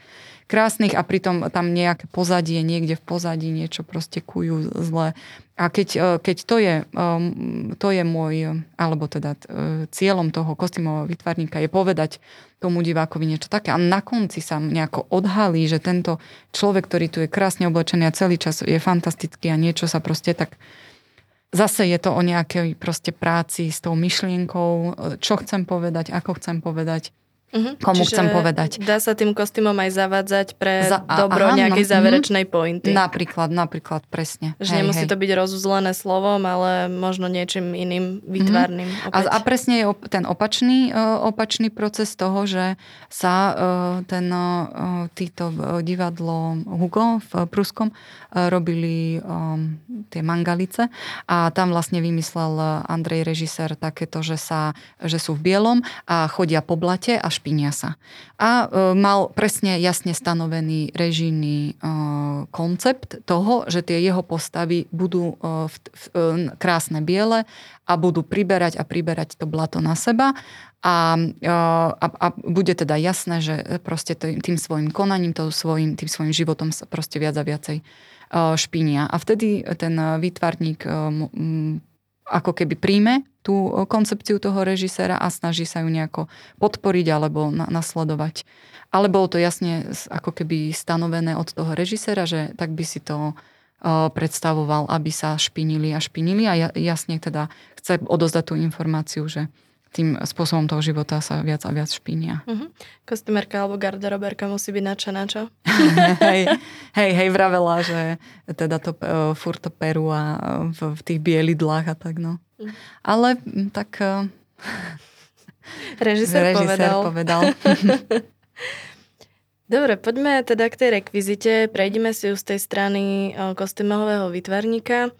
krásnych a pritom tam nejaké pozadie, niekde v pozadí niečo proste kujú zle. A keď, e, keď to, je, um, to je môj, alebo teda e, cieľom toho kostýmového vytvarníka je povedať tomu divákovi niečo také a na konci sa nejako odhalí, že tento človek, ktorý tu je krásne oblečený a celý čas je fantastický a niečo sa proste tak Zase je to o nejakej proste práci s tou myšlienkou, e, čo chcem povedať, ako chcem povedať. Uh-huh. Komu Čiže chcem povedať. Dá sa tým kostýmom aj zavádzať pre Za, dobro aha, nejakej no, záverečnej uh-huh. pointy. Napríklad, napríklad, presne. Že hej, nemusí hej. to byť rozuzlené slovom, ale možno niečím iným výtvarným. Uh-huh. A, a presne je ten opačný, uh, opačný proces toho, že sa uh, ten uh, týto divadlo Hugo v Pruskom robili um, tie mangalice a tam vlastne vymyslel Andrej režisér takéto, že, sa, že sú v bielom a chodia po blate a špinia sa. A mal presne jasne stanovený režijný koncept toho, že tie jeho postavy budú krásne biele a budú priberať a priberať to blato na seba a, a, a bude teda jasné, že proste tým svojim konaním, tým svojim, tým svojim životom sa proste viac a viacej špinia. A vtedy ten výtvarník ako keby príjme tú koncepciu toho režiséra a snaží sa ju nejako podporiť alebo na, nasledovať. Ale bolo to jasne ako keby stanovené od toho režiséra, že tak by si to predstavoval, aby sa špinili a špinili a jasne teda chce odozdať tú informáciu, že tým spôsobom toho života sa viac a viac špínia. Uh-huh. Kostýmerka alebo garderoberka musí byť nadšená, čo? hej, hej, hej, vravela, že teda to uh, furt to peru a v, v tých bielidlách a tak, no. Ale tak... Uh, režisér, režisér povedal. povedal. Dobre, poďme teda k tej rekvizite. Prejdime si ju z tej strany kostýmového vytvarníka.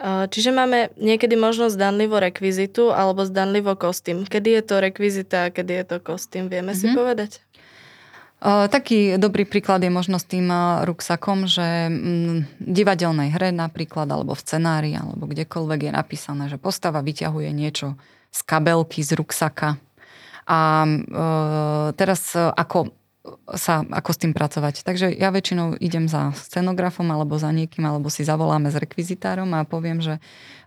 Čiže máme niekedy možnosť zdanlivo rekvizitu alebo zdanlivo kostým. Kedy je to rekvizita a kedy je to kostým? Vieme mm-hmm. si mhm. povedať? Taký dobrý príklad je možno s tým ruksakom, že v divadelnej hre napríklad, alebo v scenári, alebo kdekoľvek je napísané, že postava vyťahuje niečo z kabelky, z ruksaka. A teraz ako sa, ako s tým pracovať. Takže ja väčšinou idem za scenografom alebo za niekým, alebo si zavoláme s rekvizitárom a poviem, že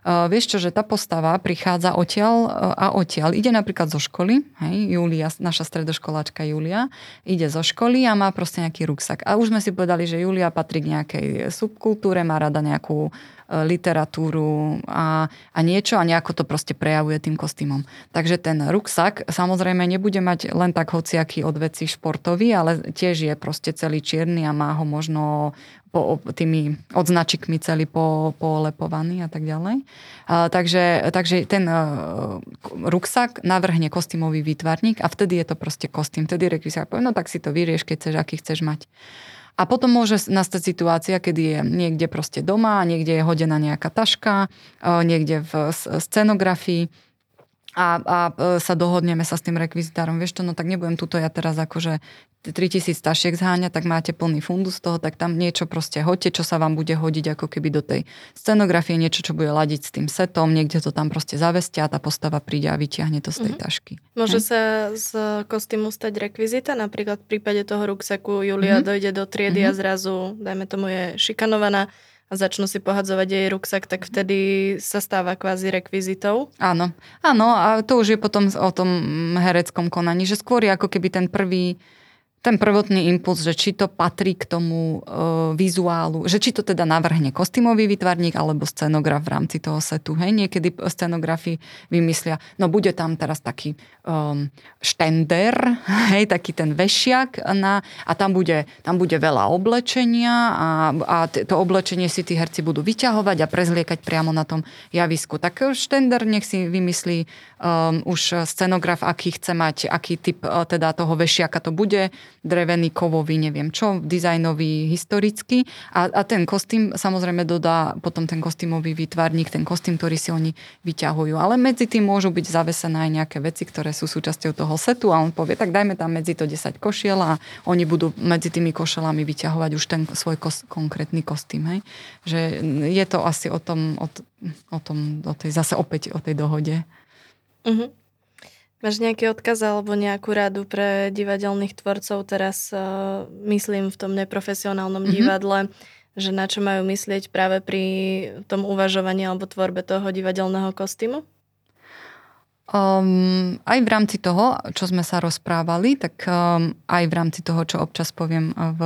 vieš čo, že tá postava prichádza odtiaľ uh, a odtiaľ. Ide napríklad zo školy, hej, Julia, naša stredoškoláčka Julia, ide zo školy a má proste nejaký ruksak. A už sme si povedali, že Julia patrí k nejakej subkultúre, má rada nejakú E, literatúru a, a niečo a nejako to proste prejavuje tým kostýmom. Takže ten ruksak samozrejme nebude mať len tak hociaký odveci športový, ale tiež je proste celý čierny a má ho možno po, tými odznačikmi celý po, polepovaný a tak ďalej. A, takže, takže ten uh, ruksak navrhne kostýmový výtvarník a vtedy je to proste kostým. Vtedy rekvizár povie, no tak si to vyrieš, keď chceš, aký chceš mať. A potom môže nastať situácia, kedy je niekde proste doma, niekde je hodená nejaká taška, niekde v scenografii a, a e, sa dohodneme sa s tým rekvizitárom, vieš čo, no tak nebudem tuto ja teraz akože 3000 tašiek zháňa, tak máte plný fundus toho, tak tam niečo proste hoďte, čo sa vám bude hodiť ako keby do tej scenografie, niečo, čo bude ladiť s tým setom, niekde to tam proste zavestia a tá postava príde a vyťahne to z tej mm-hmm. tašky. Môže Hej? sa z kostýmu stať rekvizita, napríklad v prípade toho ruksaku Julia mm-hmm. dojde do triedy mm-hmm. a zrazu, dajme tomu, je šikanovaná a začnú si pohadzovať jej ruksak, tak vtedy sa stáva kvázi rekvizitou. Áno, áno a to už je potom o tom hereckom konaní, že skôr je ako keby ten prvý ten prvotný impuls, že či to patrí k tomu e, vizuálu, že či to teda navrhne kostýmový výtvarník alebo scenograf v rámci toho setu. Hej, niekedy scenografi vymyslia, no bude tam teraz taký um, štender, hej, taký ten vešiak na, a tam bude, tam bude veľa oblečenia a, a to oblečenie si tí herci budú vyťahovať a prezliekať priamo na tom javisku. Tak štender nech si vymyslí um, už scenograf, aký chce mať, aký typ uh, teda toho vešiaka to bude drevený, kovový, neviem čo, dizajnový, historický. A, a ten kostým samozrejme dodá potom ten kostýmový výtvarník, ten kostým, ktorý si oni vyťahujú. Ale medzi tým môžu byť zavesené aj nejaké veci, ktoré sú súčasťou toho setu a on povie, tak dajme tam medzi to 10 košiel a oni budú medzi tými košelami vyťahovať už ten svoj kos, konkrétny kostým. Hej? Že je to asi o tom, o, o tom, o tej, zase opäť o tej dohode. Uh-huh. Máš nejaký odkaz alebo nejakú radu pre divadelných tvorcov teraz, uh, myslím, v tom neprofesionálnom mm-hmm. divadle, že na čo majú myslieť práve pri tom uvažovaní alebo tvorbe toho divadelného kostýmu? Um, aj v rámci toho, čo sme sa rozprávali, tak um, aj v rámci toho, čo občas poviem v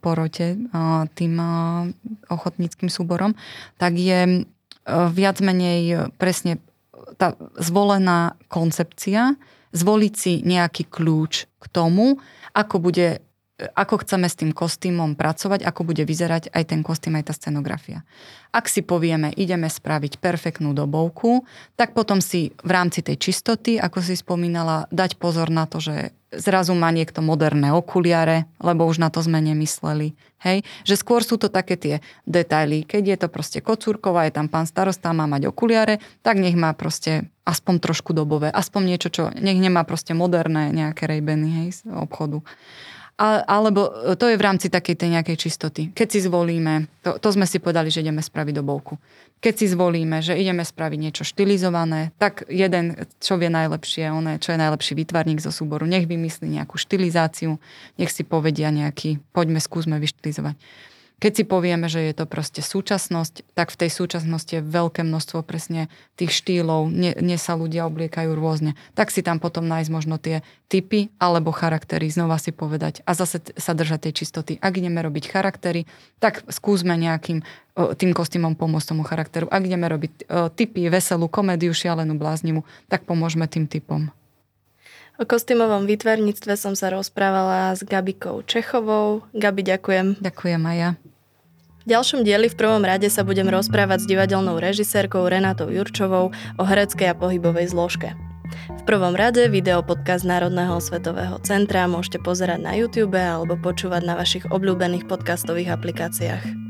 porote uh, tým uh, ochotníckým súborom, tak je uh, viac menej presne tá zvolená koncepcia, zvoliť si nejaký kľúč k tomu, ako bude ako chceme s tým kostýmom pracovať, ako bude vyzerať aj ten kostým, aj tá scenografia. Ak si povieme, ideme spraviť perfektnú dobovku, tak potom si v rámci tej čistoty, ako si spomínala, dať pozor na to, že zrazu má niekto moderné okuliare, lebo už na to sme nemysleli. Hej? Že skôr sú to také tie detaily. Keď je to proste kocúrková, je tam pán starosta, má mať okuliare, tak nech má proste aspoň trošku dobové, aspoň niečo, čo nech nemá proste moderné nejaké rejbeny hej, z obchodu. Alebo to je v rámci takej tej nejakej čistoty. Keď si zvolíme, to, to sme si povedali, že ideme spraviť do bolku. Keď si zvolíme, že ideme spraviť niečo štilizované, tak jeden, čo vie najlepšie, on čo je najlepší výtvarník zo súboru, nech vymyslí nejakú štilizáciu, nech si povedia nejaký, poďme, skúsme vyštilizovať. Keď si povieme, že je to proste súčasnosť, tak v tej súčasnosti je veľké množstvo presne tých štýlov, nie, sa ľudia obliekajú rôzne. Tak si tam potom nájsť možno tie typy alebo charaktery, znova si povedať a zase sa držať tej čistoty. Ak ideme robiť charaktery, tak skúsme nejakým tým kostýmom pomôcť tomu charakteru. Ak ideme robiť typy, veselú komédiu, šialenú, bláznivú, tak pomôžeme tým typom. O kostýmovom výtvarníctve som sa rozprávala s Gabikou Čechovou. Gabi, ďakujem. Ďakujem aj ja. V ďalšom dieli v prvom rade sa budem rozprávať s divadelnou režisérkou Renatou Jurčovou o hereckej a pohybovej zložke. V prvom rade video podcast Národného svetového centra môžete pozerať na YouTube alebo počúvať na vašich obľúbených podcastových aplikáciách.